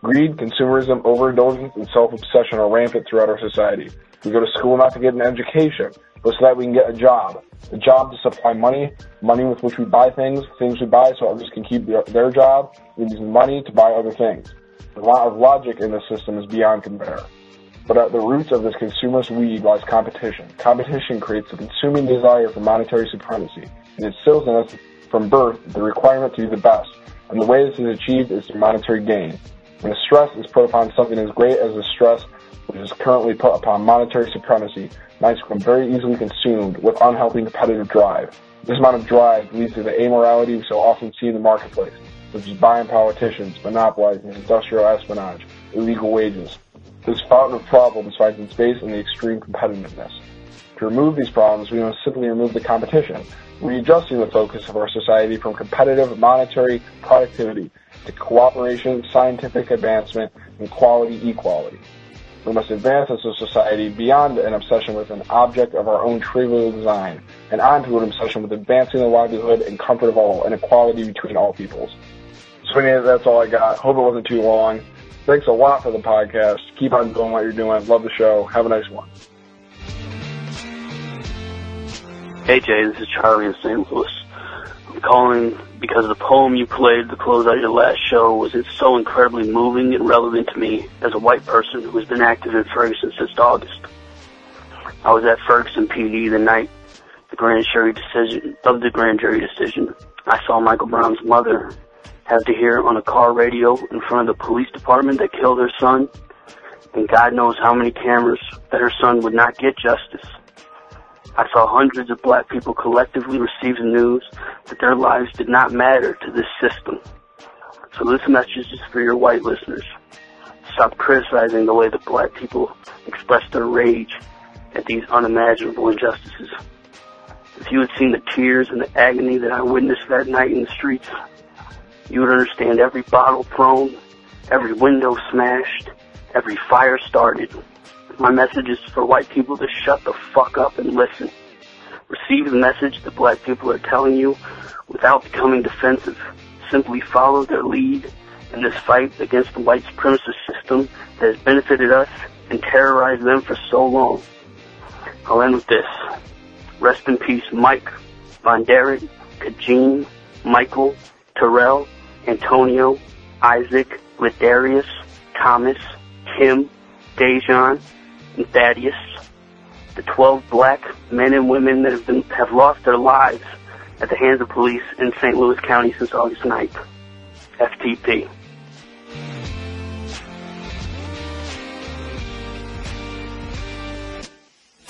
Greed, consumerism, overindulgence, and self-obsession are rampant throughout our society. We go to school not to get an education, but so that we can get a job. A job to supply money, money with which we buy things, things we buy so others can keep their, job, we use money to buy other things. The amount of logic in this system is beyond compare. But at the roots of this consumerist weed lies competition. Competition creates a consuming desire for monetary supremacy, and it instills in us from birth the requirement to be the best. And the way this is achieved is through monetary gain. When a stress is put upon something as great as the stress which is currently put upon monetary supremacy, minds become very easily consumed with unhealthy competitive drive. This amount of drive leads to the amorality we so often see in the marketplace, such as buying politicians, monopolizing industrial espionage, illegal wages. This fountain of problems finds its base in the extreme competitiveness. To remove these problems, we must simply remove the competition, readjusting the focus of our society from competitive monetary productivity to cooperation, scientific advancement, and quality equality. We must advance as a society beyond an obsession with an object of our own trivial design and onto an obsession with advancing the livelihood and comfort of all and equality between all peoples. That's all I got. Hope it wasn't too long. Thanks a lot for the podcast. Keep on doing what you're doing. Love the show. Have a nice one. Hey Jay, this is Charlie in St. Louis. I'm calling because the poem you played to close out your last show was so incredibly moving and relevant to me as a white person who has been active in Ferguson since August. I was at Ferguson PD the night the grand jury decision of the grand jury decision. I saw Michael Brown's mother have to hear on a car radio in front of the police department that killed her son, and God knows how many cameras that her son would not get justice. I saw hundreds of black people collectively receive the news that their lives did not matter to this system. So this message is for your white listeners. Stop criticizing the way that black people express their rage at these unimaginable injustices. If you had seen the tears and the agony that I witnessed that night in the streets, you would understand every bottle thrown, every window smashed, every fire started. My message is for white people to shut the fuck up and listen. Receive the message that black people are telling you without becoming defensive. Simply follow their lead in this fight against the white supremacist system that has benefited us and terrorized them for so long. I'll end with this. Rest in peace, Mike, VonDerrit, Kajin, Michael, Terrell, Antonio, Isaac, Ladarius, Thomas, Kim, Dejan, and Thaddeus, the 12 black men and women that have been have lost their lives at the hands of police in St. Louis County since August 9th. FTP.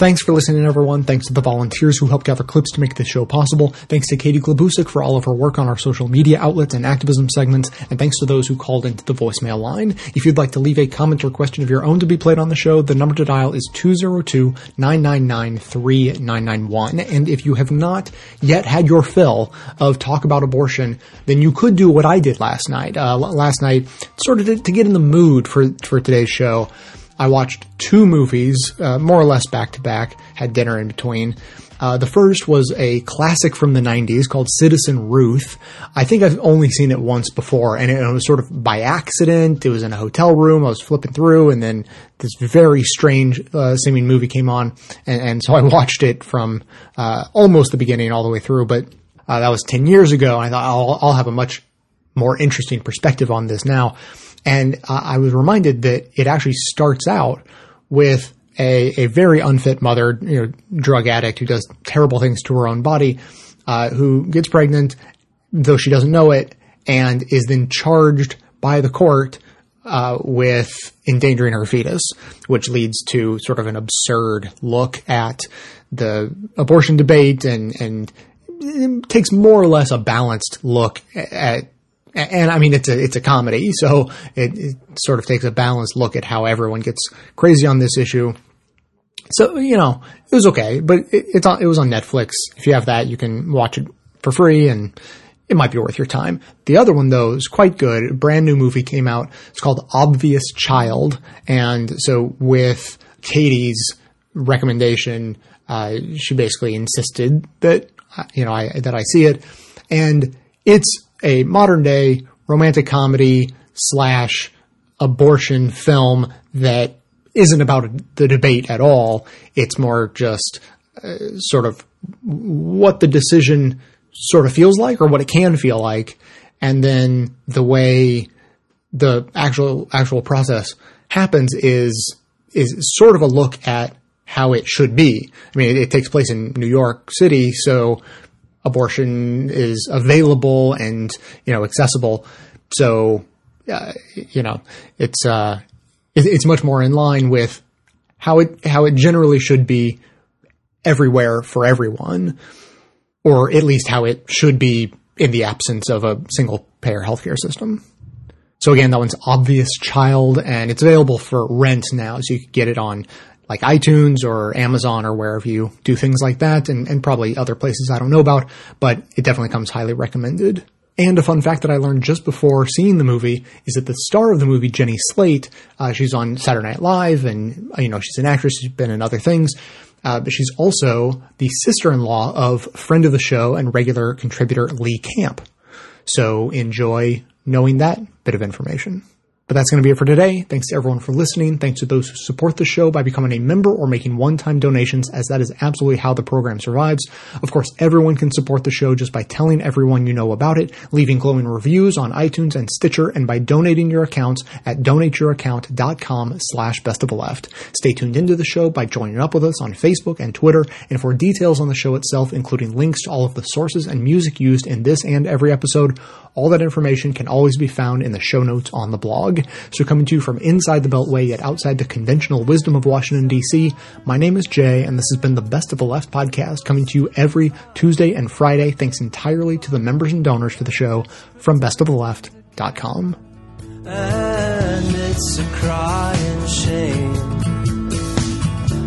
Thanks for listening, everyone. Thanks to the volunteers who helped gather clips to make this show possible. Thanks to Katie Klabusik for all of her work on our social media outlets and activism segments. And thanks to those who called into the voicemail line. If you'd like to leave a comment or question of your own to be played on the show, the number to dial is 202-999-3991. And if you have not yet had your fill of talk about abortion, then you could do what I did last night. Uh, last night, sort of to, to get in the mood for, for today's show. I watched two movies, uh, more or less back to back, had dinner in between. Uh, the first was a classic from the 90s called Citizen Ruth. I think I've only seen it once before, and it, it, was sort of by accident. It was in a hotel room. I was flipping through, and then this very strange uh, seeming movie came on, and, and, so I watched it from uh, almost the beginning all the way through. But uh, that was 10 years ago, and I thought I'll, I'll have a much more interesting perspective on this now. And uh, I was reminded that it actually starts out with a, a very unfit mother, you know, drug addict who does terrible things to her own body, uh, who gets pregnant, though she doesn't know it, and is then charged by the court uh, with endangering her fetus, which leads to sort of an absurd look at the abortion debate and and takes more or less a balanced look at and I mean it's a it's a comedy, so it, it, sort of takes a balanced look at how everyone gets crazy on this issue. So you know it was okay, but it, it's on, it was on Netflix. If you have that, you can watch it for free, and it might be worth your time. The other one though is quite good. A brand new movie came out. It's called Obvious Child, and so with Katie's recommendation, uh, she basically insisted that you know I, that I see it, and it's a modern day romantic comedy slash abortion film that isn't about the debate at all. It's more just uh, sort of what the decision sort of feels like or what it can feel like. And then the way the actual, actual process happens is, is sort of a look at how it should be. I mean, it, it takes place in New York City, so abortion is available and you know accessible. So uh, you know it's uh, it, it's much more in line with how it how it generally should be everywhere for everyone, or at least how it should be in the absence of a single payer healthcare system. So again, that one's obvious child and it's available for rent now. So you can get it on like iTunes or Amazon or wherever you do things like that, and, and probably other places I don't know about, but it definitely comes highly recommended. And a fun fact that I learned just before seeing the movie is that the star of the movie, Jenny Slate, uh, she's on Saturday Night Live, and you know she's an actress. She's been in other things, uh, but she's also the sister-in-law of friend of the show and regular contributor Lee Camp. So enjoy knowing that bit of information. But that's going to be it for today. Thanks to everyone for listening. Thanks to those who support the show by becoming a member or making one-time donations, as that is absolutely how the program survives. Of course, everyone can support the show just by telling everyone you know about it, leaving glowing reviews on iTunes and Stitcher, and by donating your accounts at donateyouraccount.com slash best of the left. Stay tuned into the show by joining up with us on Facebook and Twitter, and for details on the show itself, including links to all of the sources and music used in this and every episode, all that information can always be found in the show notes on the blog. So coming to you from inside the Beltway yet outside the conventional wisdom of Washington DC, my name is Jay and this has been the Best of the Left podcast coming to you every Tuesday and Friday thanks entirely to the members and donors to the show from bestoftheleft.com. And it's a crying shame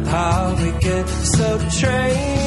how we get so trained.